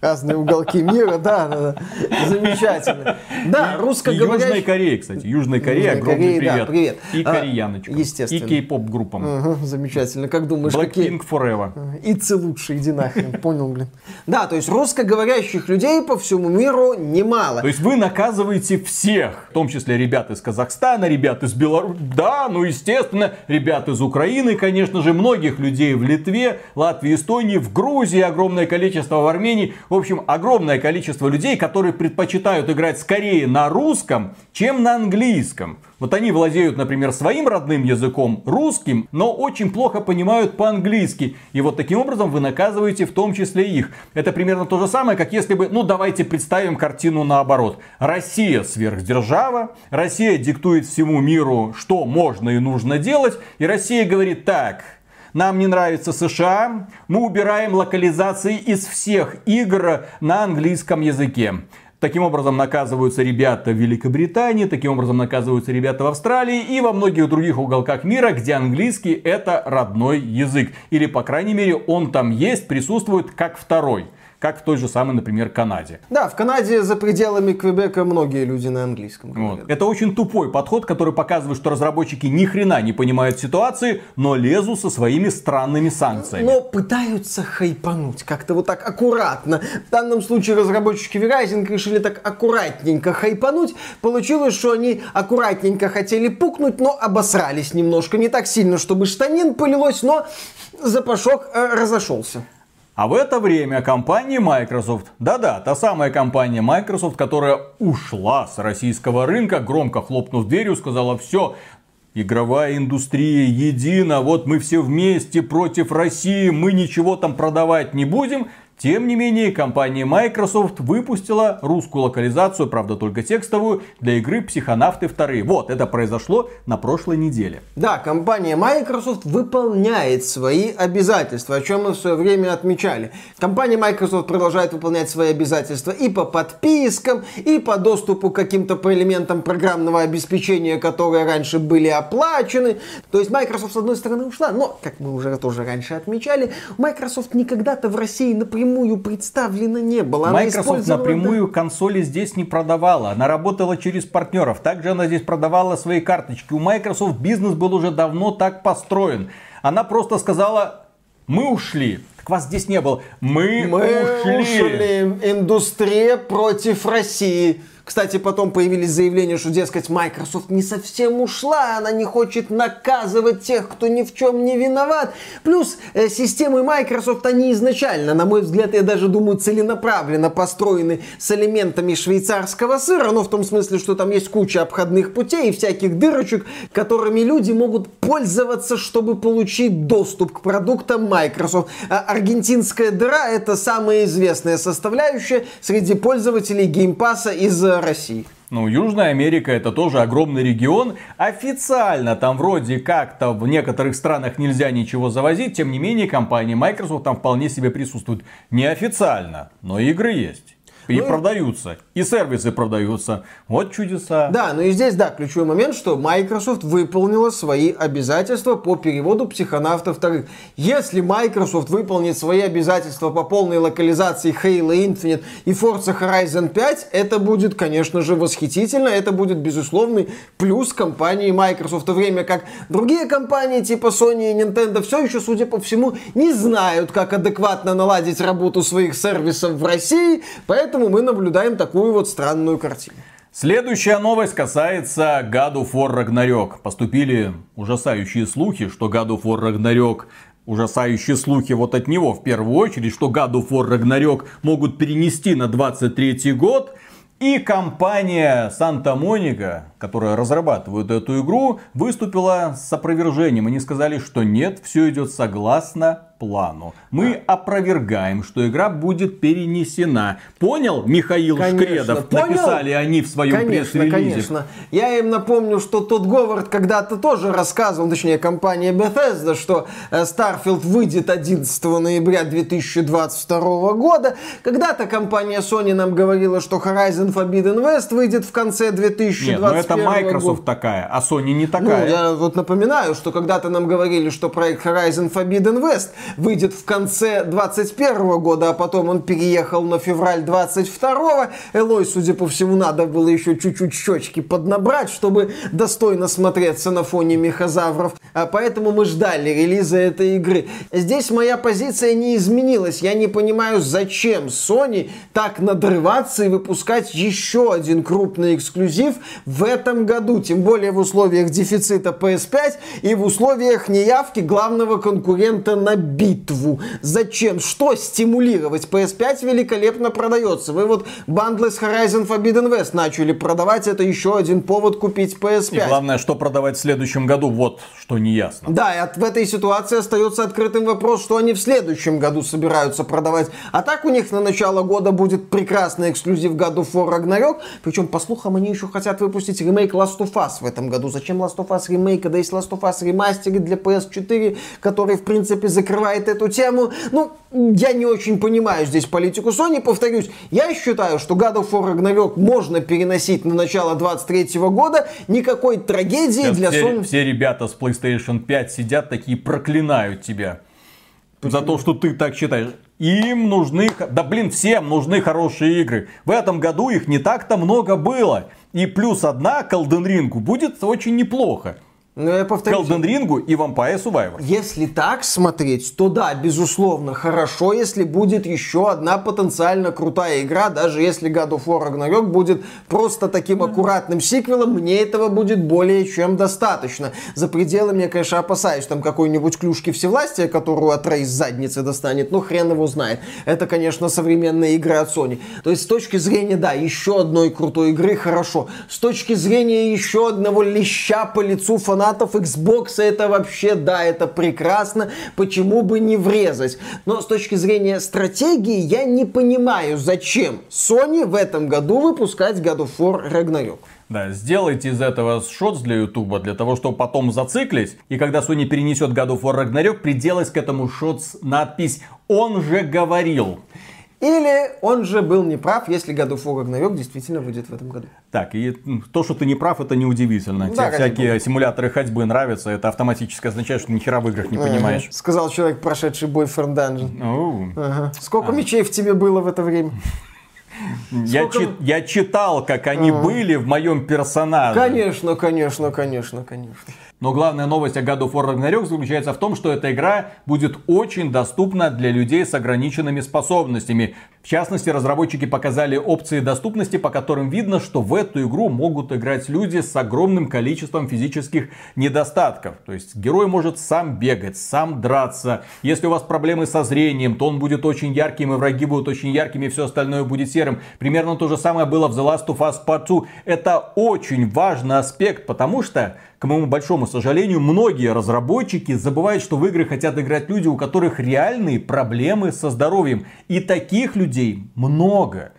разные уголки мира, да, да, да. замечательно. Да, русскоговорящие... Южной Кореи, кстати, Южной Корее Южной огромный Кореи, привет. Да, привет. И а, кореяночкам. Естественно. И кей-поп группам. Угу, замечательно. Как думаешь, Blackpink какие... Forever. И лучше, иди нахрен, понял, блин. Да, то есть русскоговорящих людей по всему миру немало. То есть вы наказываете всех, в том числе ребят из Казахстана, ребят из Беларуси, да, ну естественно, ребят из Украины, конечно же, многих людей в Литве, Латвии, Эстонии, в Грузии огромное количество, в Армении. В общем, огромное количество людей, которые предпочитают играть скорее на русском, чем на английском. Вот они владеют, например, своим родным языком, русским, но очень плохо понимают по-английски. И вот таким образом вы наказываете в том числе их. Это примерно то же самое, как если бы, ну давайте представим картину наоборот. Россия сверхдержава, Россия диктует всему миру, что можно и нужно делать, и Россия говорит так, нам не нравится США, мы убираем локализации из всех игр на английском языке. Таким образом наказываются ребята в Великобритании, таким образом наказываются ребята в Австралии и во многих других уголках мира, где английский это родной язык. Или, по крайней мере, он там есть, присутствует как второй как в той же самой, например, Канаде. Да, в Канаде за пределами Квебека многие люди на английском говорят. Вот. Это очень тупой подход, который показывает, что разработчики ни хрена не понимают ситуации, но лезут со своими странными санкциями. Но пытаются хайпануть как-то вот так аккуратно. В данном случае разработчики Verizon решили так аккуратненько хайпануть. Получилось, что они аккуратненько хотели пукнуть, но обосрались немножко. Не так сильно, чтобы штанин пылилось, но запашок э, разошелся. А в это время компания Microsoft, да-да, та самая компания Microsoft, которая ушла с российского рынка, громко хлопнув дверью, сказала, все, игровая индустрия едина, вот мы все вместе против России, мы ничего там продавать не будем. Тем не менее, компания Microsoft выпустила русскую локализацию, правда только текстовую, для игры «Психонавты 2». Вот, это произошло на прошлой неделе. Да, компания Microsoft выполняет свои обязательства, о чем мы в свое время отмечали. Компания Microsoft продолжает выполнять свои обязательства и по подпискам, и по доступу к каким-то элементам программного обеспечения, которые раньше были оплачены. То есть Microsoft с одной стороны ушла, но, как мы уже тоже раньше отмечали, Microsoft никогда-то в России напрямую напрямую представлена не была. Microsoft напрямую консоли здесь не продавала. Она работала через партнеров. Также она здесь продавала свои карточки. У Microsoft бизнес был уже давно так построен. Она просто сказала, мы ушли. Так вас здесь не было. Мы, мы ушли. ушли. Индустрия против России. Кстати, потом появились заявления, что, дескать, Microsoft не совсем ушла, она не хочет наказывать тех, кто ни в чем не виноват. Плюс э, системы Microsoft, они изначально, на мой взгляд, я даже думаю, целенаправленно построены с элементами швейцарского сыра, но в том смысле, что там есть куча обходных путей и всяких дырочек, которыми люди могут пользоваться, чтобы получить доступ к продуктам Microsoft. А аргентинская дыра это самая известная составляющая среди пользователей Game Pass а из России. Ну, Южная Америка это тоже огромный регион. Официально там вроде как-то в некоторых странах нельзя ничего завозить. Тем не менее, компания Microsoft там вполне себе присутствует. Неофициально, но игры есть. И ну, продаются, и сервисы продаются. Вот чудеса. Да, ну и здесь, да, ключевой момент, что Microsoft выполнила свои обязательства по переводу психонавтов вторых. Если Microsoft выполнит свои обязательства по полной локализации Halo Infinite и Forza Horizon 5, это будет, конечно же, восхитительно. Это будет, безусловный плюс компании Microsoft. В то время как другие компании типа Sony и Nintendo все еще, судя по всему, не знают, как адекватно наладить работу своих сервисов в России. Поэтому Поэтому мы наблюдаем такую вот странную картину. Следующая новость касается God of War Ragnarok. Поступили ужасающие слухи, что God of War Ragnarok ужасающие слухи вот от него в первую очередь, что God of War Ragnarok могут перенести на 23 год. И компания Santa Monica, которая разрабатывает эту игру, выступила с опровержением. Они сказали, что нет, все идет согласно плану. Мы опровергаем, что игра будет перенесена. Понял, Михаил Конечно, Шкредов? понял. Написали они в своем пресс-релизе. конечно. Я им напомню, что тот Говард когда-то тоже рассказывал, точнее, компания Bethesda, что э, Starfield выйдет 11 ноября 2022 года. Когда-то компания Sony нам говорила, что Horizon Forbidden West выйдет в конце 2021 Нет, ну это года. Microsoft такая, а Sony не Ну, такая. я вот напоминаю, что когда-то нам говорили, что проект Horizon Forbidden West выйдет в конце 21 года, а потом он переехал на февраль 22 Элой, судя по всему, надо было еще чуть-чуть щечки поднабрать, чтобы достойно смотреться на фоне мехозавров. А поэтому мы ждали релиза этой игры. Здесь моя позиция не изменилась. Я не понимаю, зачем Sony так надрываться и выпускать еще один крупный эксклюзив в этом году. Тем более в условиях дефицита PS5 и в условиях неявки главного конкурента на битву. Зачем? Что стимулировать? PS5 великолепно продается. Вы вот бандлы с Horizon Forbidden West начали продавать. Это еще один повод купить PS5. И главное, что продавать в следующем году, вот что не ясно. Да, и от- в этой ситуации остается открытым вопрос, что они в следующем году собираются продавать. А так у них на начало года будет прекрасный эксклюзив of War Ragnarok. Причем, по слухам, они еще хотят выпустить ремейк Last of Us в этом году. Зачем Last of Us ремейк, когда есть Last of Us ремастеры для PS4, который, в принципе, закрывает эту тему? Ну, я не очень понимаю здесь политику Sony. Повторюсь, я считаю, что God of War Ragnarok можно переносить на начало 23 года. Никакой трагедии Сейчас для все, Sony... все ребята с PlayStation 5 сидят такие, проклинают тебя. За то, что ты так считаешь. Им нужны... Да блин, всем нужны хорошие игры. В этом году их не так-то много было. И плюс одна к Elden Ring будет очень неплохо. Но я К повторюсь, Elden Ring и Vampire Survivor. Если так смотреть, то да, безусловно, хорошо, если будет еще одна потенциально крутая игра, даже если God of War Ragnarok будет просто таким аккуратным сиквелом, мне этого будет более чем достаточно. За пределами я, конечно, опасаюсь там какой-нибудь клюшки всевластия, которую от Рей с задницы достанет, ну хрен его знает. Это, конечно, современные игры от Sony. То есть с точки зрения, да, еще одной крутой игры хорошо. С точки зрения еще одного леща по лицу фанатов Xbox, это вообще, да, это прекрасно. Почему бы не врезать? Но с точки зрения стратегии я не понимаю, зачем Sony в этом году выпускать God of War Ragnarok. Да, сделайте из этого шотс для Ютуба, для того, чтобы потом зациклить. И когда Sony перенесет God of War Ragnarok, приделать к этому шотс надпись «Он же говорил». Или он же был неправ, если of War Ragnarok действительно выйдет в этом году. Так, и м, то, что ты не прав, это неудивительно. Да, Тебе всякие симуляторы ходьбы нравятся, это автоматически означает, что ни хера в играх не понимаешь. Ага. Сказал человек, прошедший Boyfriend Dungeon. Оу. Ага. Сколько мечей в тебе было в это время? [LAUGHS] Я, Сколько- чи- я читал, как они были в моем персонаже. Конечно, конечно, конечно, конечно. Но главная новость о God of War Ragnarok заключается в том, что эта игра будет очень доступна для людей с ограниченными способностями. В частности, разработчики показали опции доступности, по которым видно, что в эту игру могут играть люди с огромным количеством физических недостатков. То есть герой может сам бегать, сам драться. Если у вас проблемы со зрением, то он будет очень ярким, и враги будут очень яркими, и все остальное будет серым. Примерно то же самое было в The Last of Us Part 2. Это очень важный аспект, потому что к моему большому сожалению, многие разработчики забывают, что в игры хотят играть люди, у которых реальные проблемы со здоровьем. И таких людей много.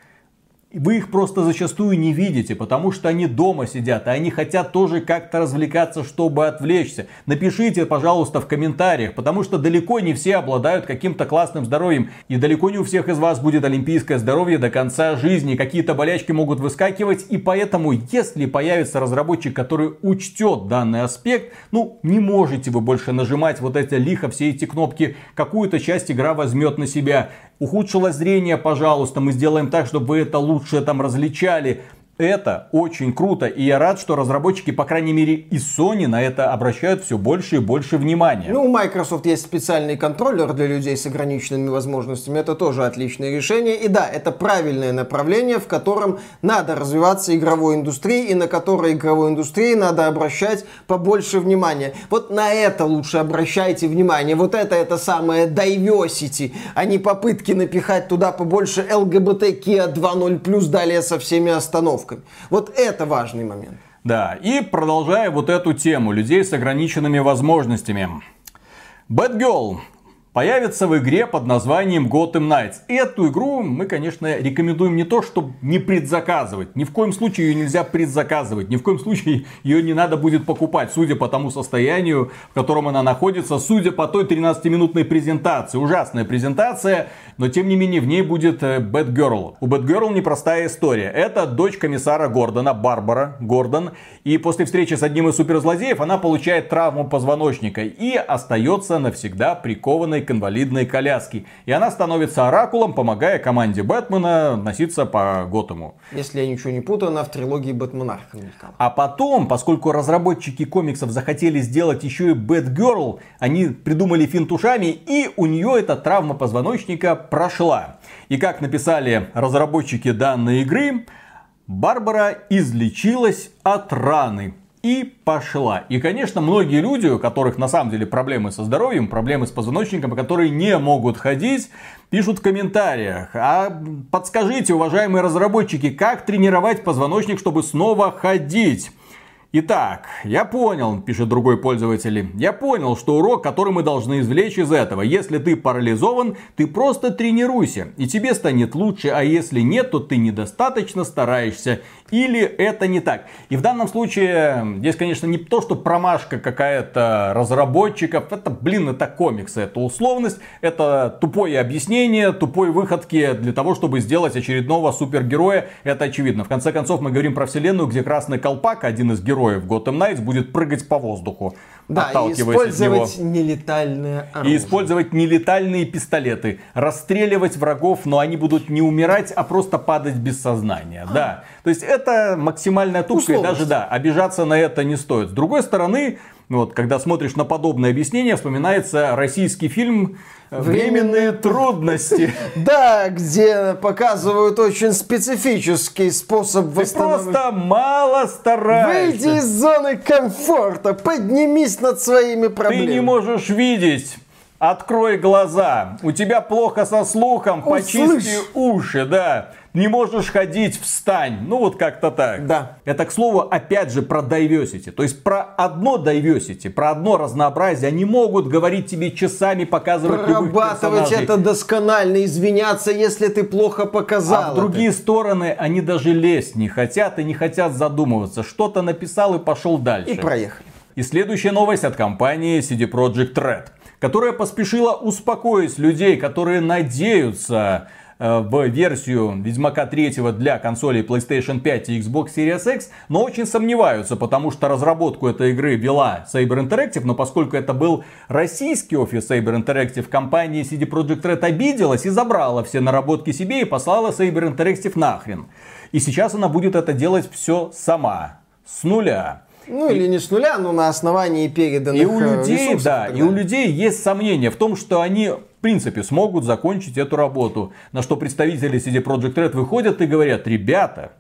Вы их просто зачастую не видите, потому что они дома сидят, и они хотят тоже как-то развлекаться, чтобы отвлечься. Напишите, пожалуйста, в комментариях, потому что далеко не все обладают каким-то классным здоровьем, и далеко не у всех из вас будет олимпийское здоровье до конца жизни. Какие-то болячки могут выскакивать, и поэтому, если появится разработчик, который учтет данный аспект, ну, не можете вы больше нажимать вот эти лихо все эти кнопки. Какую-то часть игра возьмет на себя. Ухудшило зрение, пожалуйста, мы сделаем так, чтобы вы это лучше там различали. Это очень круто, и я рад, что разработчики, по крайней мере, и Sony на это обращают все больше и больше внимания. Ну, у Microsoft есть специальный контроллер для людей с ограниченными возможностями. Это тоже отличное решение. И да, это правильное направление, в котором надо развиваться игровой индустрии и на которой игровой индустрии надо обращать побольше внимания. Вот на это лучше обращайте внимание. Вот это это самое diversity, а не попытки напихать туда побольше LGBTQ 2.0+, далее со всеми остановками. Вот это важный момент. Да, и продолжая вот эту тему людей с ограниченными возможностями. Girl появится в игре под названием Gotham Knights. Эту игру мы, конечно, рекомендуем не то, чтобы не предзаказывать. Ни в коем случае ее нельзя предзаказывать. Ни в коем случае [LAUGHS] ее не надо будет покупать, судя по тому состоянию, в котором она находится, судя по той 13-минутной презентации. Ужасная презентация, но тем не менее в ней будет Бэтгерл. У Бэтгерл непростая история. Это дочь комиссара Гордона, Барбара Гордон. И после встречи с одним из суперзлодеев она получает травму позвоночника и остается навсегда прикованной к инвалидной коляске. И она становится оракулом, помогая команде Бэтмена носиться по Готэму. Если я ничего не путаю, она в трилогии Бэтмена. А потом, поскольку разработчики комиксов захотели сделать еще и Бэтгерл, они придумали финт ушами, и у нее эта травма позвоночника прошла. И как написали разработчики данной игры, Барбара излечилась от раны и пошла. И, конечно, многие люди, у которых на самом деле проблемы со здоровьем, проблемы с позвоночником, которые не могут ходить, пишут в комментариях. А подскажите, уважаемые разработчики, как тренировать позвоночник, чтобы снова ходить? Итак, я понял, пишет другой пользователь, я понял, что урок, который мы должны извлечь из этого. Если ты парализован, ты просто тренируйся, и тебе станет лучше, а если нет, то ты недостаточно стараешься, или это не так. И в данном случае, здесь, конечно, не то, что промашка какая-то разработчиков, это, блин, это комиксы, это условность, это тупое объяснение, тупой выходки для того, чтобы сделать очередного супергероя, это очевидно. В конце концов, мы говорим про вселенную, где Красный Колпак, один из героев, Gotham Knights будет прыгать по воздуху, да, отталкиваясь от него. нелетальное оружие. И использовать нелетальные пистолеты. Расстреливать врагов, но они будут не умирать, а просто падать без сознания. А. Да. То есть это максимальная тупка, и даже да, обижаться на это не стоит. С другой стороны, вот, когда смотришь на подобное объяснение, вспоминается российский фильм Временные трудности. [LAUGHS] Да, где показывают очень специфический способ восстановления. Ты просто мало стараешься. Выйди из зоны комфорта, поднимись над своими проблемами. Ты не можешь видеть. Открой глаза. У тебя плохо со слухом, почисти уши, да не можешь ходить, встань. Ну вот как-то так. Да. Это, к слову, опять же про diversity. То есть про одно diversity, про одно разнообразие. Они могут говорить тебе часами, показывать Прорабатывать это досконально, извиняться, если ты плохо показал. А в другие это. стороны они даже лезть не хотят и не хотят задумываться. Что-то написал и пошел дальше. И проехали. И следующая новость от компании CD Projekt Red которая поспешила успокоить людей, которые надеются в версию Ведьмака 3 для консолей PlayStation 5 и Xbox Series X, но очень сомневаются, потому что разработку этой игры вела Saber Interactive, но поскольку это был российский офис Saber Interactive, компания CD Projekt Red обиделась и забрала все наработки себе и послала Saber Interactive нахрен. И сейчас она будет это делать все сама, с нуля. Ну или не с нуля, но на основании переданных И у э, людей, да, и у людей есть сомнения в том, что они в принципе смогут закончить эту работу. На что представители CD Projekt Red выходят и говорят, ребята,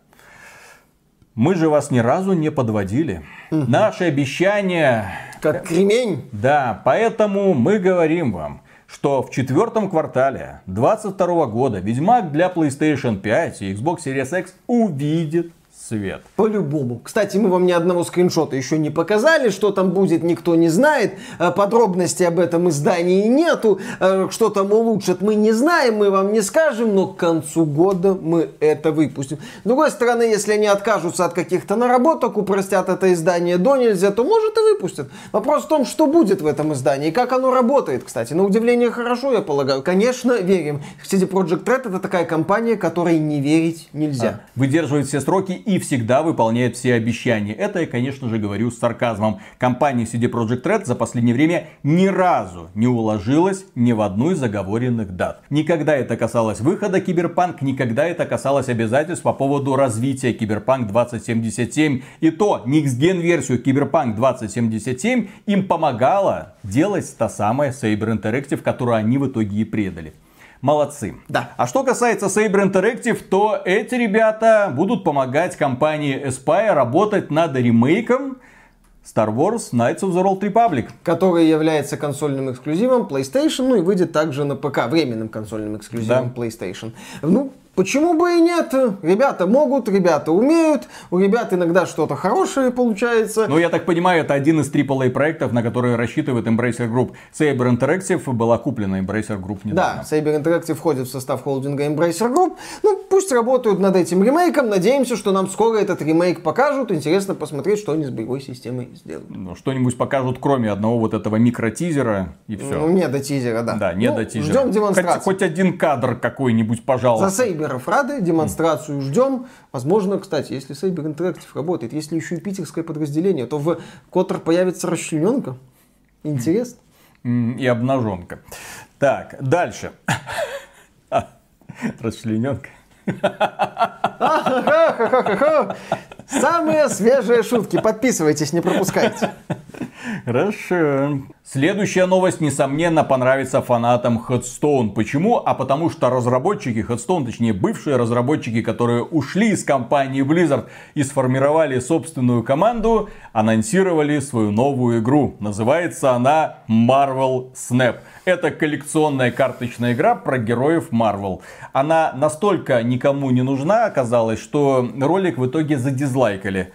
мы же вас ни разу не подводили. Угу. Наши обещания... Как кремень. Да, поэтому мы говорим вам, что в четвертом квартале 2022 года Ведьмак для PlayStation 5 и Xbox Series X увидит свет. По-любому. Кстати, мы вам ни одного скриншота еще не показали. Что там будет, никто не знает. Э, подробностей об этом издании нету. Э, что там улучшат, мы не знаем, мы вам не скажем, но к концу года мы это выпустим. С другой стороны, если они откажутся от каких-то наработок, упростят это издание до нельзя, то может и выпустят. Вопрос в том, что будет в этом издании, как оно работает, кстати. На удивление хорошо, я полагаю. Конечно, верим. CD Projekt Red это такая компания, которой не верить нельзя. А, выдерживает все сроки и всегда выполняет все обещания. Это я, конечно же, говорю с сарказмом. Компания CD Projekt Red за последнее время ни разу не уложилась ни в одну из оговоренных дат. Ни когда это касалось выхода Киберпанк, никогда это касалось обязательств по поводу развития Киберпанк 2077. И то, Gen версию Киберпанк 2077 им помогала делать та самая Saber Interactive, которую они в итоге и предали молодцы. Да. А что касается Saber Interactive, то эти ребята будут помогать компании Aspire работать над ремейком Star Wars Knights of the Old Republic. Который является консольным эксклюзивом PlayStation, ну и выйдет также на ПК, временным консольным эксклюзивом да. PlayStation. Ну, Почему бы и нет? Ребята могут, ребята умеют, у ребят иногда что-то хорошее получается. Ну, я так понимаю, это один из AAA проектов, на которые рассчитывает Embracer Group. Saber Interactive была куплена Embracer Group недавно. Да, Saber Interactive входит в состав холдинга Embracer Group. Ну, пусть работают над этим ремейком. Надеемся, что нам скоро этот ремейк покажут. Интересно посмотреть, что они с боевой системой сделают. Ну, что-нибудь покажут, кроме одного вот этого микротизера, и все. Ну, не до тизера, да. Да, не Ну, до тизера. Ждем демонстрацию. Хоть, хоть один кадр какой-нибудь, За пожалуйста. Сейберов рады, демонстрацию ждем. Возможно, кстати, если Сейбер Интерактив работает, если еще и питерское подразделение, то в Котор появится расчлененка. Интересно. И обнаженка. Так, дальше. [LAUGHS] Расчлененка. Самые свежие шутки. Подписывайтесь, не пропускайте. Хорошо. Следующая новость, несомненно, понравится фанатам Headstone. Почему? А потому что разработчики Headstone, точнее бывшие разработчики, которые ушли из компании Blizzard и сформировали собственную команду, анонсировали свою новую игру. Называется она Marvel Snap. Это коллекционная карточная игра про героев Marvel. Она настолько никому не нужна оказалась, что ролик в итоге задизлайкали. Э,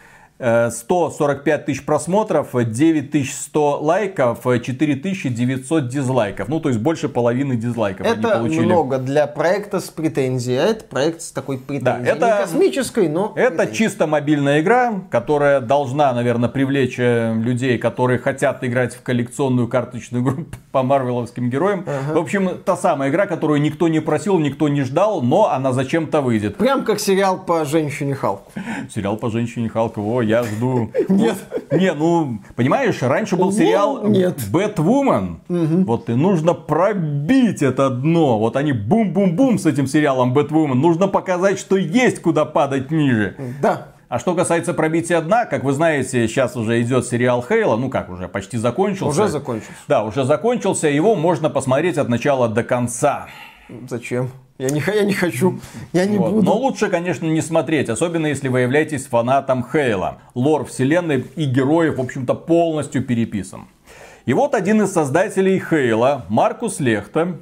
145 тысяч просмотров, 9100 лайков, 4900 дизлайков. Ну, то есть больше половины дизлайков они Это получили. много для проекта с претензией. А это проект с такой претензией. это- Не космической, но Это претензией. чисто мобильная игра, которая должна, наверное, привлечь э, людей, которые хотят играть в коллекционную карточную игру [LAUGHS] по марвеловским героям. В общем, та самая игра, которую никто не просил, никто не ждал, но она зачем-то выйдет. Прям как сериал по женщине Халку. Сериал по женщине Халка, о, я жду. [LAUGHS] Нет. Не, ну, понимаешь, раньше был Ну, сериал нет. Бэтвумен. Вот и нужно пробить это дно. Вот они бум-бум-бум с этим сериалом Бэтвумен. Нужно показать, что есть куда падать ниже. Да. А что касается пробития дна, как вы знаете, сейчас уже идет сериал Хейла, ну как уже, почти закончился. Уже закончился. Да, уже закончился, его можно посмотреть от начала до конца. Зачем? Я не, я не хочу. Я не Вот. буду. Но лучше, конечно, не смотреть, особенно если вы являетесь фанатом Хейла. Лор вселенной и героев, в общем-то, полностью переписан. И вот один из создателей Хейла, Маркус Лехта,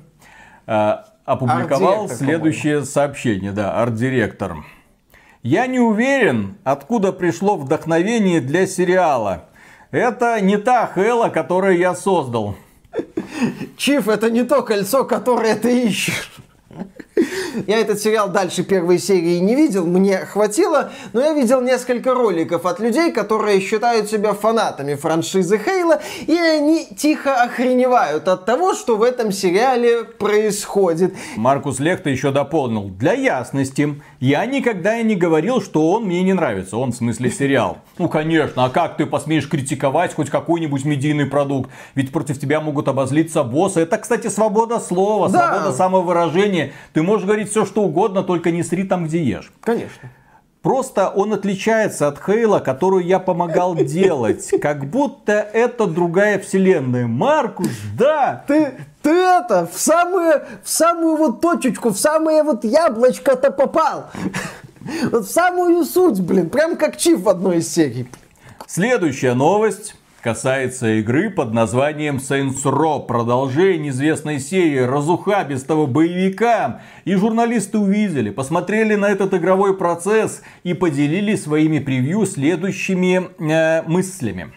э, опубликовал следующее сообщение, да, арт-директор. Я не уверен, откуда пришло вдохновение для сериала. Это не та Хейла, которую я создал. Чиф, это не то кольцо, которое ты ищешь. Я этот сериал дальше первой серии не видел, мне хватило, но я видел несколько роликов от людей, которые считают себя фанатами франшизы Хейла, и они тихо охреневают от того, что в этом сериале происходит. Маркус Лехта еще дополнил. Для ясности, я никогда и не говорил, что он мне не нравится. Он в смысле сериал. Ну, конечно, а как ты посмеешь критиковать хоть какой-нибудь медийный продукт? Ведь против тебя могут обозлиться боссы. Это, кстати, свобода слова, Да. свобода самовыражения. Ты можешь говорить все, что угодно, только не сри там, где ешь. Конечно. Просто он отличается от Хейла, которую я помогал делать. [LAUGHS] Как будто это другая вселенная. Маркус, да! Ты, ты это, в самую, в самую вот точечку, в самое вот яблочко-то попал. [LAUGHS] Вот в самую суть, блин, прям как Чиф в одной из серий. Следующая новость касается игры под названием Saints Row, продолжение известной серии, разухабистого боевика. И журналисты увидели, посмотрели на этот игровой процесс и поделились своими превью следующими э, мыслями.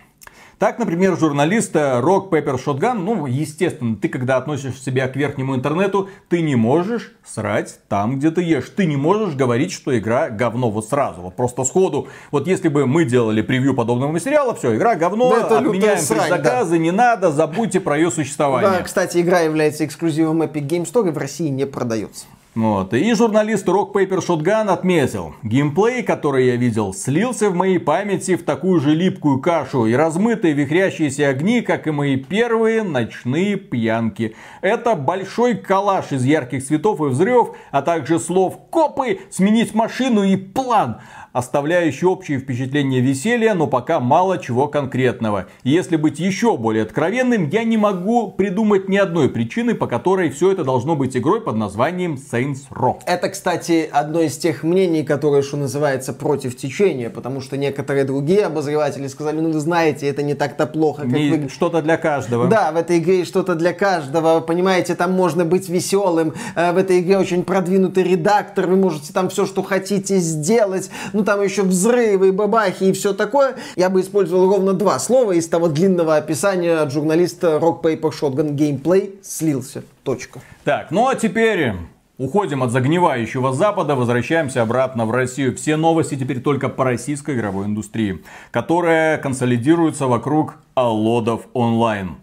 Так, например, журналист Rock Paper Shotgun, ну, естественно, ты когда относишь себя к верхнему интернету, ты не можешь срать там, где ты ешь. Ты не можешь говорить, что игра говно вот сразу, вот просто сходу. Вот если бы мы делали превью подобного материала, все, игра говно, Да это отменяем срань, предзаказы, не надо, забудьте про ее существование. Да, кстати, игра является эксклюзивом Epic Game Store и в России не продается. Вот. И журналист Rock Paper Shotgun отметил, геймплей, который я видел, слился в моей памяти в такую же липкую кашу и размытые вихрящиеся огни, как и мои первые ночные пьянки. Это большой коллаж из ярких цветов и взрывов, а также слов «копы», «сменить машину» и «план». Оставляющий общее впечатление веселья, но пока мало чего конкретного. И если быть еще более откровенным, я не могу придумать ни одной причины, по которой все это должно быть игрой под названием Saints Row. Это, кстати, одно из тех мнений, которое, что называется, против течения, потому что некоторые другие обозреватели сказали, ну вы знаете, это не так-то плохо, как Не- вы... Что-то для каждого. Да, в этой игре что-то для каждого, понимаете, там можно быть веселым, э, в этой игре очень продвинутый редактор, вы можете там все, что хотите сделать, ну там еще взрывы, бабахи и все такое. Я бы использовал ровно два слова из того длинного описания от журналиста Rock Paper Shotgun Gameplay слился. Точка. Так, ну а теперь уходим от загнивающего Запада, возвращаемся обратно в Россию. Все новости теперь только по российской игровой индустрии, которая консолидируется вокруг Алодов онлайн.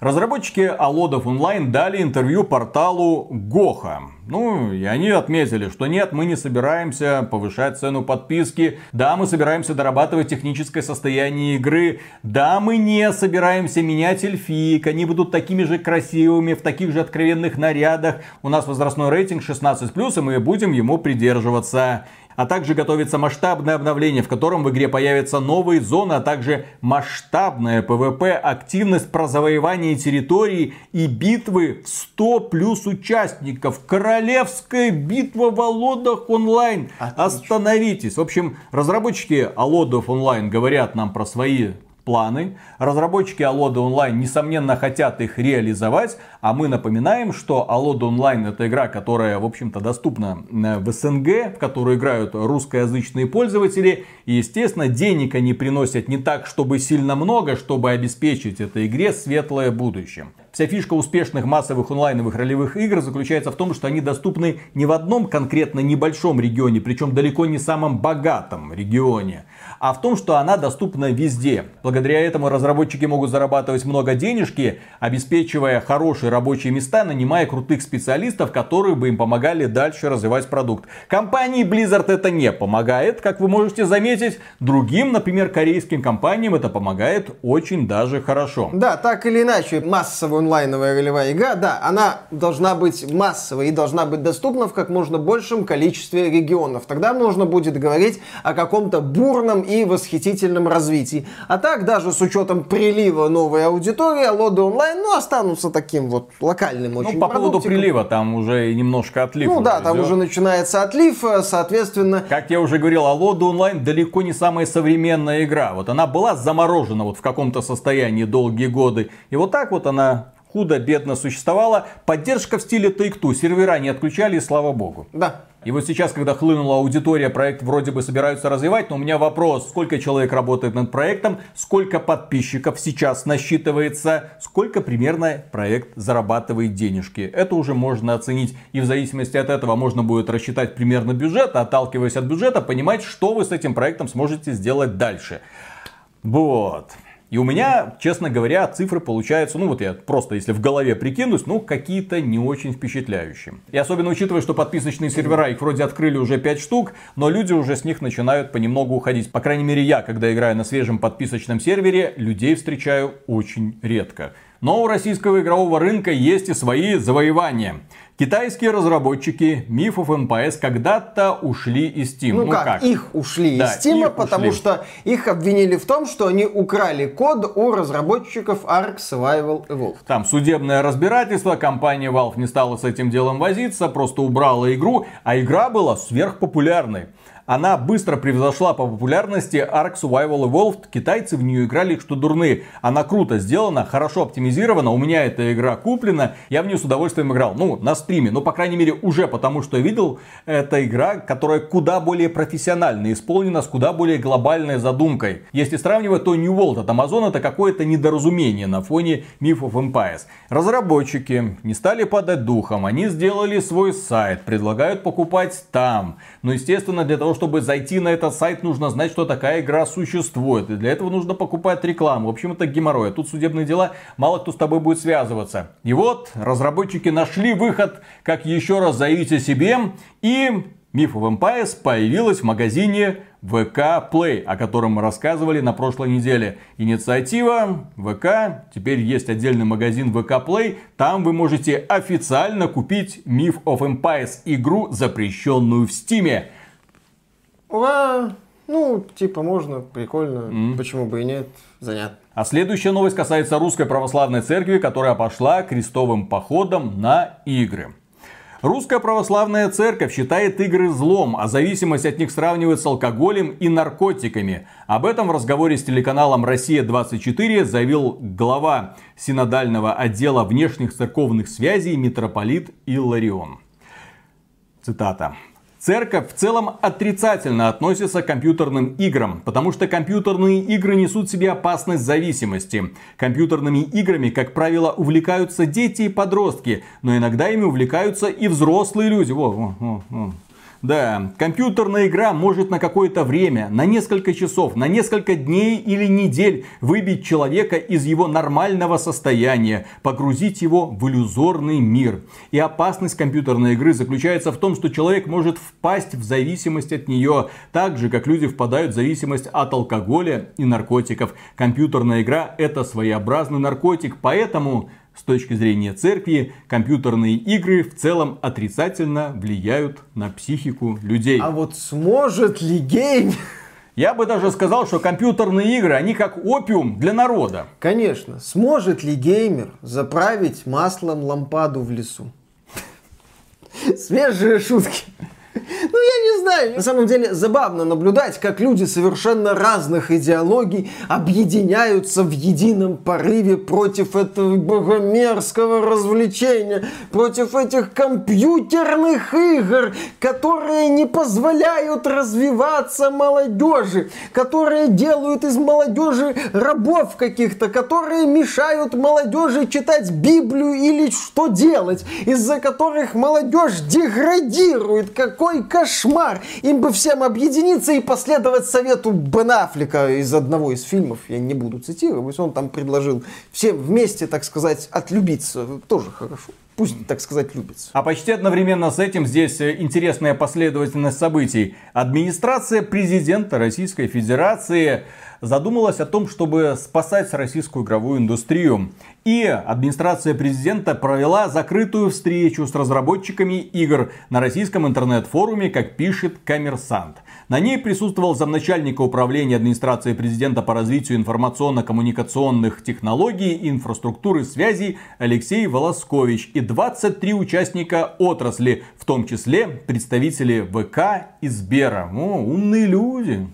Разработчики Алодов онлайн дали интервью порталу Гоха. Ну, и они отметили, что нет, мы не собираемся повышать цену подписки. Да, мы собираемся дорабатывать техническое состояние игры. Да, мы не собираемся менять эльфиек. Они будут такими же красивыми, в таких же откровенных нарядах. У нас возрастной рейтинг 16+, и мы будем ему придерживаться. А также готовится масштабное обновление, в котором в игре появятся новые зоны, а также масштабная PvP, активность про завоевание территории и битвы в 100 плюс участников. Королевская битва в Алодах онлайн. Отлично. Остановитесь. В общем, разработчики Алодов онлайн говорят нам про свои планы. Разработчики Алода Онлайн, несомненно, хотят их реализовать. А мы напоминаем, что Алода Онлайн это игра, которая, в общем-то, доступна э, в СНГ, в которую играют русскоязычные пользователи. И, естественно, денег они приносят не так, чтобы сильно много, чтобы обеспечить этой игре светлое будущее. Вся фишка успешных массовых онлайновых ролевых игр заключается в том, что они доступны не в одном конкретно небольшом регионе, причем далеко не самом богатом регионе, а в том, что она доступна везде. Благодаря этому разработчики могут зарабатывать много денежки, обеспечивая хорошие рабочие места, нанимая крутых специалистов, которые бы им помогали дальше развивать продукт. Компании Blizzard это не помогает, как вы можете заметить. Другим, например, корейским компаниям это помогает очень даже хорошо. Да, так или иначе, массовая онлайновая ролевая игра, да, она должна быть массовой и должна быть доступна в как можно большем количестве регионов. Тогда можно будет говорить о каком-то бурном и восхитительном развитии. А так, даже с учетом прилива новой аудитории, Алоды онлайн, ну, останутся таким вот локальным очень Ну, по поводу прилива, там уже немножко отлив. Ну да, уже там идет. уже начинается отлив, э, соответственно, Как я уже говорил, Алода онлайн далеко не самая современная игра. Вот она была заморожена вот в каком-то состоянии долгие годы. И вот так вот она худо-бедно существовала. Поддержка в стиле Take-Two. Сервера не отключали, и слава богу. да. И вот сейчас, когда хлынула аудитория, проект вроде бы собираются развивать, но у меня вопрос, сколько человек работает над проектом, сколько подписчиков сейчас насчитывается, сколько примерно проект зарабатывает денежки. Это уже можно оценить, и в зависимости от этого можно будет рассчитать примерно бюджет, отталкиваясь от бюджета, понимать, что вы с этим проектом сможете сделать дальше. Вот. И у меня, честно говоря, цифры получаются, ну вот я просто если в голове прикинусь, ну какие-то не очень впечатляющие. И особенно учитывая, что подписочные сервера, их вроде открыли уже 5 штук, но люди уже с них начинают понемногу уходить. По крайней мере я, когда играю на свежем подписочном сервере, людей встречаю очень редко. Но у российского игрового рынка есть и свои завоевания. Китайские разработчики of Empires когда-то ушли из Steam. Ну, как, их ушли Да, из их потому ушли. что их обвинили в том, что они украли код у разработчиков Ark Survival Evolved. Там судебное разбирательство, компания Valve не стала с этим делом возиться, просто убрала игру, а игра была сверхпопулярной. Она быстро превзошла по популярности Ark Survival Evolved. Китайцы в нее играли, что дурные. Она круто сделана, хорошо оптимизирована. У меня эта игра куплена. Я в нее с удовольствием играл. Ну, на стриме. Ну, по крайней мере, уже потому, что я видел, это игра, которая куда более профессионально исполнена, с куда более глобальной задумкой. Если сравнивать, то New World от Amazon это какое-то недоразумение на фоне Myth of Empires. Разработчики не стали падать духом, они сделали свой сайт, предлагают покупать там. Но, естественно, для того, чтобы зайти на этот сайт, нужно знать, что такая игра существует. И для этого нужно покупать рекламу. В общем, это геморрой. А тут судебные дела, мало кто с тобой будет связываться. И вот, разработчики нашли выход, как еще раз заявить о себе. И Myth of Empires появилась в магазине VK Play, о котором мы рассказывали на прошлой неделе. Инициатива VK, теперь есть отдельный магазин VK Play, там вы можете официально купить Myth of Empires, игру, запрещенную в Стиме. Ура! Ну, типа, можно, прикольно, mm. почему бы и нет, занятно. А следующая новость касается Русской Православной Церкви, которая пошла крестовым походом на игры. Русская православная церковь считает игры злом, а зависимость от них сравнивает с алкоголем и наркотиками. Об этом в разговоре с телеканалом «Россия-24» заявил глава синодального отдела внешних церковных связей митрополит Илларион. Цитата. Церковь в целом отрицательно относится к компьютерным играм, потому что компьютерные игры несут в себе опасность зависимости. Компьютерными играми, как правило, увлекаются дети и подростки, но иногда ими увлекаются и взрослые люди. Во, во, во, во. Да, компьютерная игра может на какое-то время, на несколько часов, на несколько дней или недель выбить человека из его нормального состояния, погрузить его в иллюзорный мир. И опасность компьютерной игры заключается в том, что человек может впасть в зависимость от нее, так же, как люди впадают в зависимость от алкоголя и наркотиков. Компьютерная игра это своеобразный наркотик, поэтому с точки зрения церкви, компьютерные игры в целом отрицательно влияют на психику людей. А вот сможет ли гейм... Я бы даже сказал, что компьютерные игры, они как опиум для народа. Конечно. Сможет ли геймер заправить маслом лампаду в лесу? Свежие шутки. Ну, я не знаю. На самом деле, забавно наблюдать, как люди совершенно разных идеологий объединяются в едином порыве против этого богомерзкого развлечения, против этих компьютерных игр, которые не позволяют развиваться молодежи, которые делают из молодежи рабов каких-то, которые мешают молодежи читать Библию или что делать, из-за которых молодежь деградирует, какой какой кошмар! Им бы всем объединиться и последовать совету Бен Аффлека из одного из фильмов. Я не буду цитировать. Он там предложил всем вместе, так сказать, отлюбиться. Тоже хорошо. Пусть, так сказать, любится. А почти одновременно с этим здесь э, интересная последовательность событий. Администрация президента Российской Федерации задумалась о том, чтобы спасать российскую игровую индустрию. И администрация президента провела закрытую встречу с разработчиками игр на российском интернет-форуме, как пишет Коммерсант. На ней присутствовал замначальника управления администрации президента по развитию информационно-коммуникационных технологий и инфраструктуры связи Алексей Волоскович и 23 участника отрасли, в том числе представители ВК и Сбера. О, умные люди.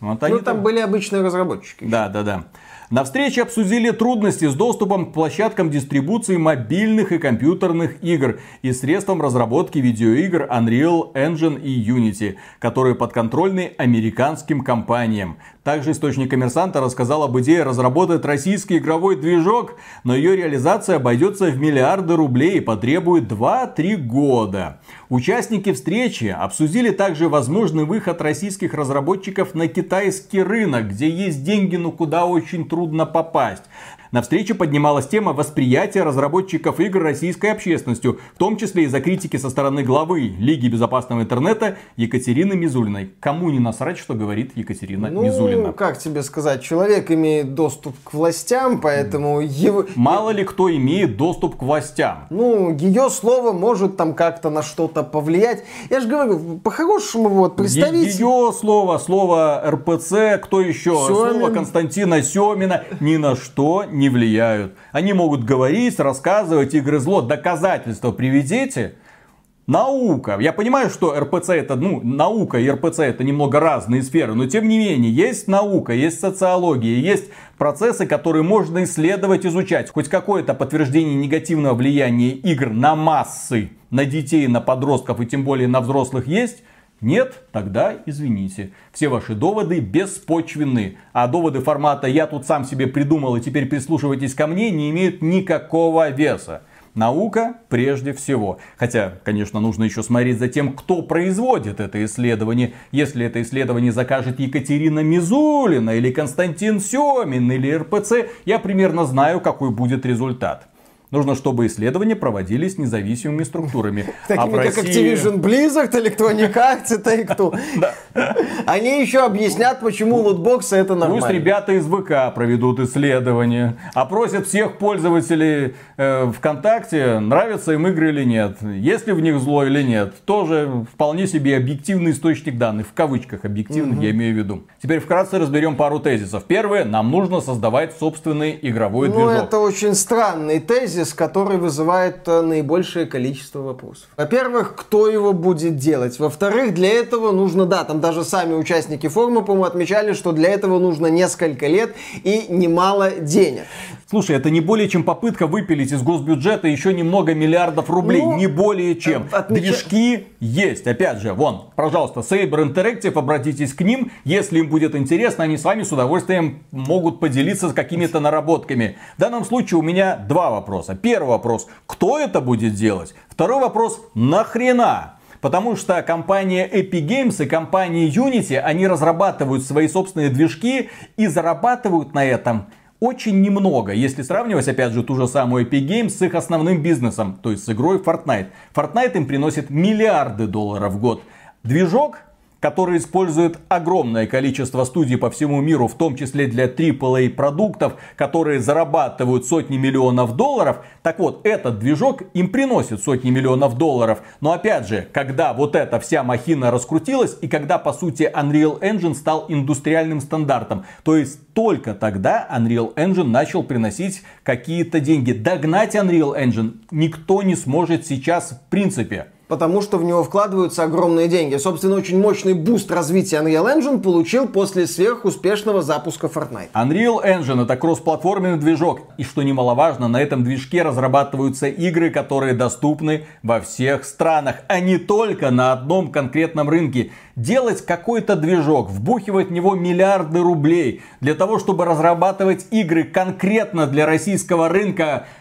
Вот ну, там, там были обычные разработчики. Да, да, да. На встрече обсудили трудности с доступом к площадкам дистрибуции мобильных и компьютерных игр и средствам разработки видеоигр Unreal Engine и Unity, которые подконтрольны американским компаниям. Также источник коммерсанта рассказал об идее разработать российский игровой движок, но ее реализация обойдется в миллиарды рублей и потребует 2-3 года. Участники встречи обсудили также возможный выход российских разработчиков на китайский рынок, где есть деньги, но куда очень трудно попасть. На встрече поднималась тема восприятия разработчиков игр российской общественностью, в том числе из-за критики со стороны главы Лиги безопасного интернета Екатерины Мизулиной. Кому не насрать, что говорит Екатерина ну, Мизулина? как тебе сказать, человек имеет доступ к властям, поэтому его... Мало ли кто имеет доступ к властям. Ну, ее слово может там как-то на что-то повлиять. Я же говорю, по-хорошему вот представить... Ее слово, слово РПЦ, кто еще? Семин. Слово Константина Семина ни на что не не влияют. Они могут говорить, рассказывать, игры зло, доказательства приведите. Наука. Я понимаю, что РПЦ это, ну, наука и РПЦ это немного разные сферы, но тем не менее, есть наука, есть социология, есть процессы, которые можно исследовать, изучать. Хоть какое-то подтверждение негативного влияния игр на массы, на детей, на подростков и тем более на взрослых есть. Нет, тогда извините. Все ваши доводы беспочвенны. А доводы формата «я тут сам себе придумал и теперь прислушивайтесь ко мне» не имеют никакого веса. Наука прежде всего. Хотя, конечно, нужно еще смотреть за тем, кто производит это исследование. Если это исследование закажет Екатерина Мизулина или Константин Семин или РПЦ, я примерно знаю, какой будет результат. Нужно, чтобы исследования проводились независимыми структурами. [LAUGHS] Такими а как Activision Blizzard, Electronic Arts и Take-Two. [LAUGHS] Они еще объяснят, почему лутбоксы это нормально. Пусть ребята из ВК проведут исследование, опросят всех пользователей э, ВКонтакте, нравятся им игры или нет, есть ли в них зло или нет. Тоже вполне себе объективный источник данных, в кавычках объективных я имею в виду. Теперь вкратце разберем пару тезисов. Первое, нам нужно создавать собственный игровой ну, движок. Ну, это очень странный тезис, который вызывает э, наибольшее количество вопросов. Во-первых, кто его будет делать? Во-вторых, для этого нужно, да, там даже сами участники форума, по-моему, отмечали, что для этого нужно несколько лет и немало денег. Слушай, это не более чем попытка выпилить из госбюджета еще немного миллиардов рублей. Ну, не более чем. Э, отмеч... Движки есть. Опять же, вон, пожалуйста, Saber Interactive, обратитесь к ним. Если им будет интересно, они с вами с удовольствием могут поделиться с какими-то наработками. В данном случае у меня два вопроса. Первый вопрос, кто это будет делать? Второй вопрос, нахрена? Потому что компания Epic Games и компания Unity, они разрабатывают свои собственные движки и зарабатывают на этом очень немного, если сравнивать, опять же, ту же самую Epic Games с их основным бизнесом, то есть с игрой Fortnite. Fortnite им приносит миллиарды долларов в год. Движок который использует огромное количество студий по всему миру, в том числе для AAA продуктов, которые зарабатывают сотни миллионов долларов. Так вот, этот движок им приносит сотни миллионов долларов. Но опять же, когда вот эта вся махина раскрутилась и когда по сути Unreal Engine стал индустриальным стандартом, то есть только тогда Unreal Engine начал приносить какие-то деньги. Догнать Unreal Engine никто не сможет сейчас в принципе потому что в него вкладываются огромные деньги. Собственно, очень мощный буст развития Unreal Engine получил после сверхуспешного запуска Fortnite. Unreal Engine это кроссплатформенный движок. И что немаловажно, на этом движке разрабатываются игры, которые доступны во всех странах, а не только на одном конкретном рынке. Делать какой-то движок, вбухивать в него миллиарды рублей для того, чтобы разрабатывать игры конкретно для российского рынка –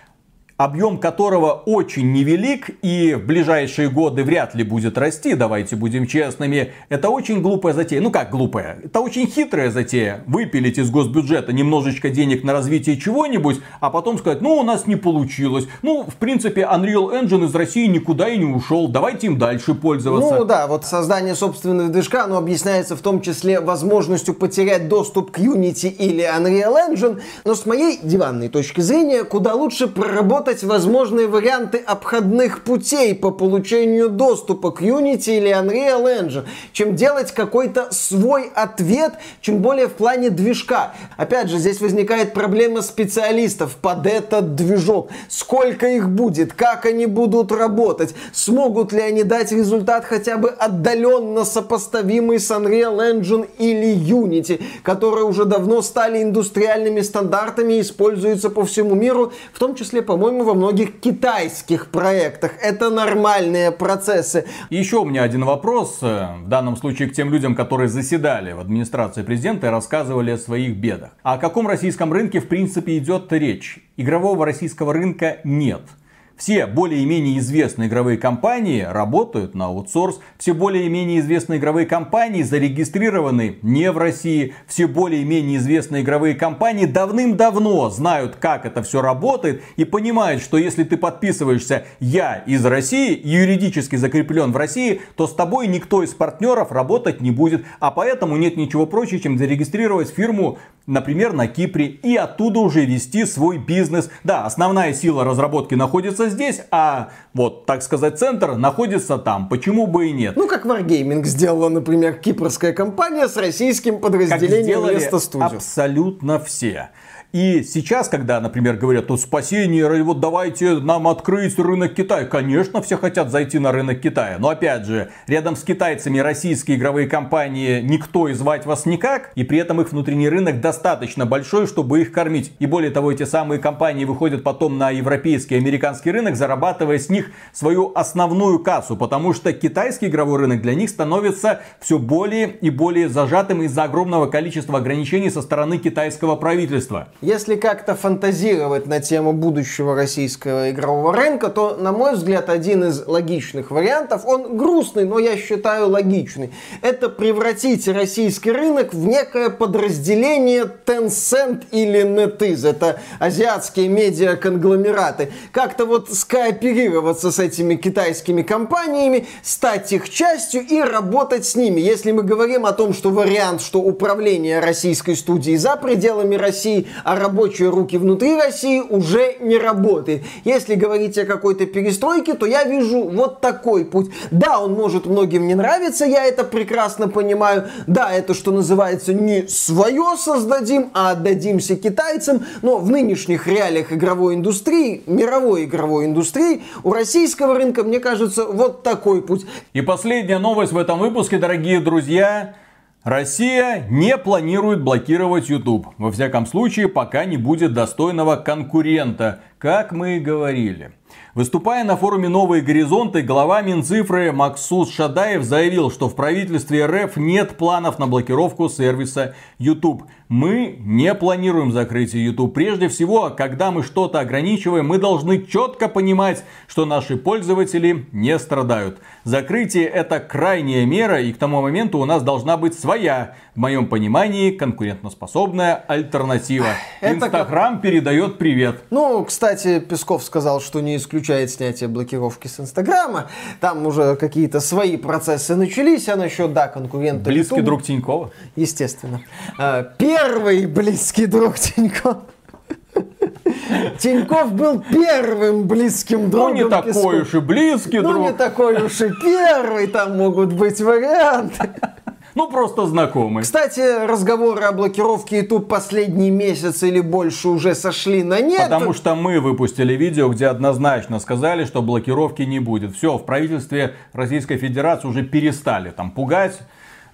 объем которого очень невелик и в ближайшие годы вряд ли будет расти, давайте будем честными, это очень глупая затея. Ну как глупая? Это очень хитрая затея. Выпилить из госбюджета немножечко денег на развитие чего-нибудь, а потом сказать, ну у нас не получилось. Ну, в принципе, Unreal Engine из России никуда и не ушел, давайте им дальше пользоваться. Ну да, вот создание собственного движка, оно объясняется в том числе возможностью потерять доступ к Unity или Unreal Engine, но с моей диванной точки зрения, куда лучше проработать разработать возможные варианты обходных путей по получению доступа к Unity или Unreal Engine, чем делать какой-то свой ответ, чем более в плане движка. Опять же, здесь возникает проблема специалистов под этот движок. Сколько их будет, как они будут работать, смогут ли они дать результат хотя бы отдаленно сопоставимый с Unreal Engine или Unity, которые уже давно стали индустриальными стандартами и используются по всему миру, в том числе, по-моему, по-моему, во многих китайских проектах. Это нормальные процессы. еще у меня один вопрос, в данном случае к тем людям, которые заседали в администрации президента и рассказывали о своих бедах. О каком российском рынке, в принципе, идет речь? Игрового российского рынка нет. Все более-менее известные игровые компании работают на аутсорс. Все более-менее известные игровые компании зарегистрированы не в России. Все более-менее известные игровые компании давным-давно знают, как это все работает и понимают, что если ты подписываешься «Я из России», юридически закреплен в России, то с тобой никто из партнеров работать не будет. А поэтому нет ничего проще, чем зарегистрировать фирму например, на Кипре, и оттуда уже вести свой бизнес. Да, основная сила разработки находится здесь, а вот, так сказать, центр находится там. Почему бы и нет? Ну, как Wargaming сделала, например, кипрская компания с российским подразделением вместо студии. абсолютно все. И сейчас, когда, например, говорят, ну спасение, вот давайте нам открыть рынок Китая. Конечно, все хотят зайти на рынок Китая. Но опять же, рядом с китайцами российские игровые компании никто и звать вас никак. И при этом их внутренний рынок достаточно большой, чтобы их кормить. И более того, эти самые компании выходят потом на европейский и американский рынок, зарабатывая с них свою основную кассу. Потому что китайский игровой рынок для них становится все более и более зажатым из-за огромного количества ограничений со стороны китайского правительства. Если как-то фантазировать на тему будущего российского игрового рынка, то, на мой взгляд, один из логичных вариантов, он грустный, но я считаю логичный, это превратить российский рынок в некое подразделение Tencent или NetEase. Это азиатские медиаконгломераты. Как-то вот скооперироваться с этими китайскими компаниями, стать их частью и работать с ними. Если мы говорим о том, что вариант, что управление российской студией за пределами России, а рабочие руки внутри России уже не работает. Если говорить о какой-то перестройке, то я вижу вот такой путь. Да, он может многим не нравиться, я это прекрасно понимаю. Да, это, что называется, не свое создадим, а отдадимся китайцам. Но в нынешних реалиях игровой индустрии, мировой игровой индустрии, у российского рынка, мне кажется, вот такой путь. И последняя новость в этом выпуске, дорогие друзья. Россия не планирует блокировать YouTube. Во всяком случае, пока не будет достойного конкурента, как мы и говорили. Выступая на форуме «Новые горизонты», глава Минцифры Максус Шадаев заявил, что в правительстве РФ нет планов на блокировку сервиса YouTube. Мы не планируем закрытие YouTube. Прежде всего, когда мы что-то ограничиваем, мы должны четко понимать, что наши пользователи не страдают. Закрытие это крайняя мера, и к тому моменту у нас должна быть своя, в моем понимании, конкурентоспособная альтернатива. Инстаграм как... передает привет. Ну, кстати, Песков сказал, что не исключает снятие блокировки с Инстаграма. Там уже какие-то свои процессы начались, а насчет, да, конкурента Близкий YouTube, друг Тинькова? Естественно. А, первый близкий друг Тинькова. Тиньков был первым близким другом. Ну, не такой уж и близкий друг. Ну, не такой уж и первый, там могут быть варианты. Ну, просто знакомый. Кстати, разговоры о блокировке YouTube последний месяц или больше уже сошли на нет. Потому что мы выпустили видео, где однозначно сказали, что блокировки не будет. Все, в правительстве Российской Федерации уже перестали там пугать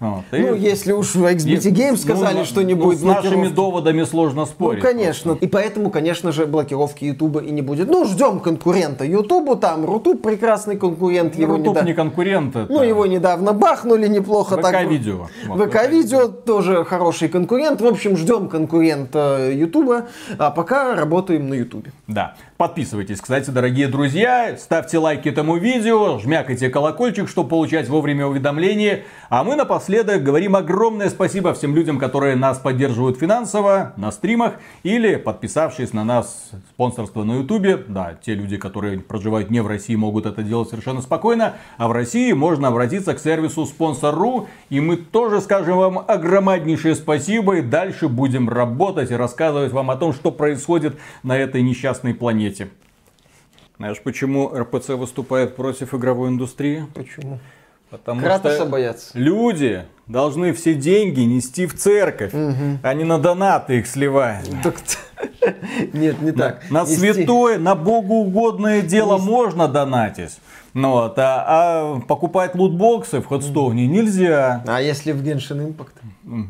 вот, и... Ну, если уж в XBT Games сказали, ну, что не ну, будет с нашими доводами сложно спорить. Ну, конечно. Просто. И поэтому, конечно же, блокировки Ютуба и не будет. Ну, ждем конкурента Ютубу, там Рутуб прекрасный конкурент. Ну, его Рутуб недав... не конкурент. Это... Ну, его недавно бахнули неплохо. ВК-видео. Вот, ВК-видео тоже хороший конкурент. В общем, ждем конкурента Ютуба, а пока работаем на Ютубе. Да. Подписывайтесь, кстати, дорогие друзья, ставьте лайки этому видео, жмякайте колокольчик, чтобы получать вовремя уведомления. А мы напоследок говорим огромное спасибо всем людям, которые нас поддерживают финансово на стримах или подписавшись на нас спонсорство на ютубе. Да, те люди, которые проживают не в России, могут это делать совершенно спокойно. А в России можно обратиться к сервису спонсор.ру. И мы тоже скажем вам огромнейшее спасибо. И дальше будем работать и рассказывать вам о том, что происходит на этой несчастной планете планете. Знаешь, почему РПЦ выступает против игровой индустрии? Почему? Потому Кратоса что боятся. люди должны все деньги нести в церковь, угу. а не на донаты их сливать. [LAUGHS] Нет, не так. На, на святое, на богоугодное дело Нести. можно донатить. Ну, вот, а, а покупать лутбоксы в Ходстоуне нельзя. А если в Genshin Impact?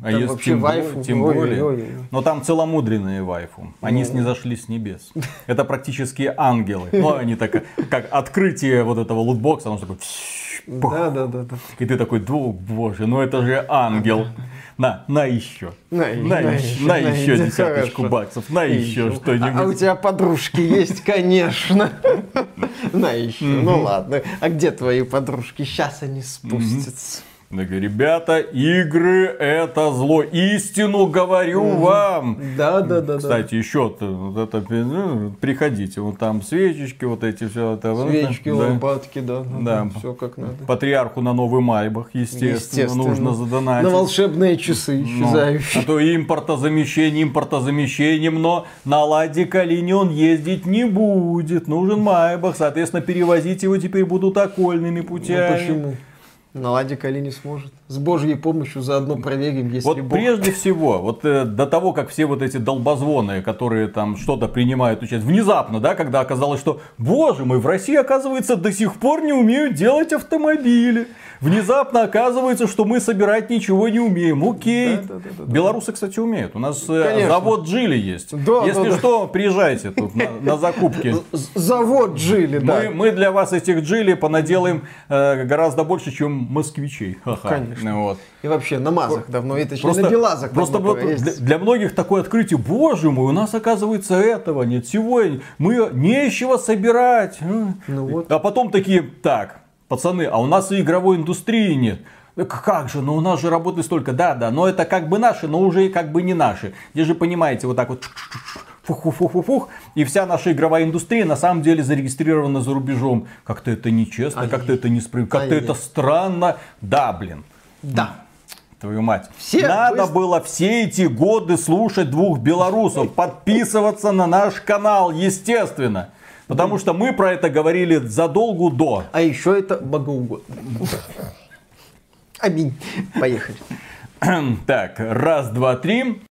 А там если вообще тем, вайфу. Тем ой, более. Ой, ой, ой. Но там целомудренные вайфу. Они ну. не зашли с небес. Это практически ангелы. Ну, они так, как открытие вот этого лутбокса, оно такое... Да, да, да, да. И ты такой, боже, ну это же ангел. [LAUGHS] На, на еще. На, на, на еще, на еще [LAUGHS] десяточку хорошо. баксов. На еще что-нибудь. А, а у тебя подружки есть, конечно. [LAUGHS] На еще. Ну ладно. А где твои подружки? Сейчас они спустятся. Так, ребята, игры это зло. Истину говорю mm вам. Да, да, да. Кстати, да. еще вот это ну, приходите, вот там свечечки, вот эти все это. Свечки, вот, лампадки, да. Да. да. Все как надо. Патриарху на новый майбах, естественно, естественно. нужно задонатить. На волшебные часы исчезающие. Но, а то импортозамещение, импортозамещением, но на Ладе Калине он ездить не будет. Нужен майбах, соответственно, перевозить его теперь будут окольными путями. Ну, почему? На Ладе Кали не сможет. С Божьей помощью заодно проверим, если Вот Бог... прежде всего, вот э, до того, как все вот эти долбозвоны, которые там что-то принимают участие, внезапно, да, когда оказалось, что, боже мой, в России, оказывается, до сих пор не умеют делать автомобили. Внезапно оказывается, что мы собирать ничего не умеем. Окей. Да, да, да, да, да. Белорусы, кстати, умеют. У нас э, Конечно. завод Джили есть. Да, Если да, да. что, приезжайте тут на, на закупки. [LAUGHS] Завод жили, да. Мы, мы для вас этих джили понаделаем э, гораздо больше, чем москвичей. Ха-ха. Конечно. Вот. И вообще на мазах давно, и точнее на белазах просто давно есть. для, для многих такое открытие. Боже мой, у нас оказывается этого нет, всего мы нечего собирать. А. Ну вот. А потом такие, так, пацаны, а у нас и игровой индустрии нет. Как же, ну у нас же работы столько, да, да, но это как бы наши, но уже и как бы не наши. Здесь же понимаете, вот так вот фух-фух-фух-фух, и вся наша игровая индустрия на самом деле зарегистрирована за рубежом. Как-то это нечестно, Ай. как-то это несправедливо, как-то Ай. это странно. Да, блин, Да. Твою мать. Все Надо быстро- было все эти годы слушать двух белорусов, [LAUGHS] подписываться на наш канал, естественно. Потому что мы про это говорили задолго до. А еще это богоугодно. Аминь. Поехали. Так, раз, два, три.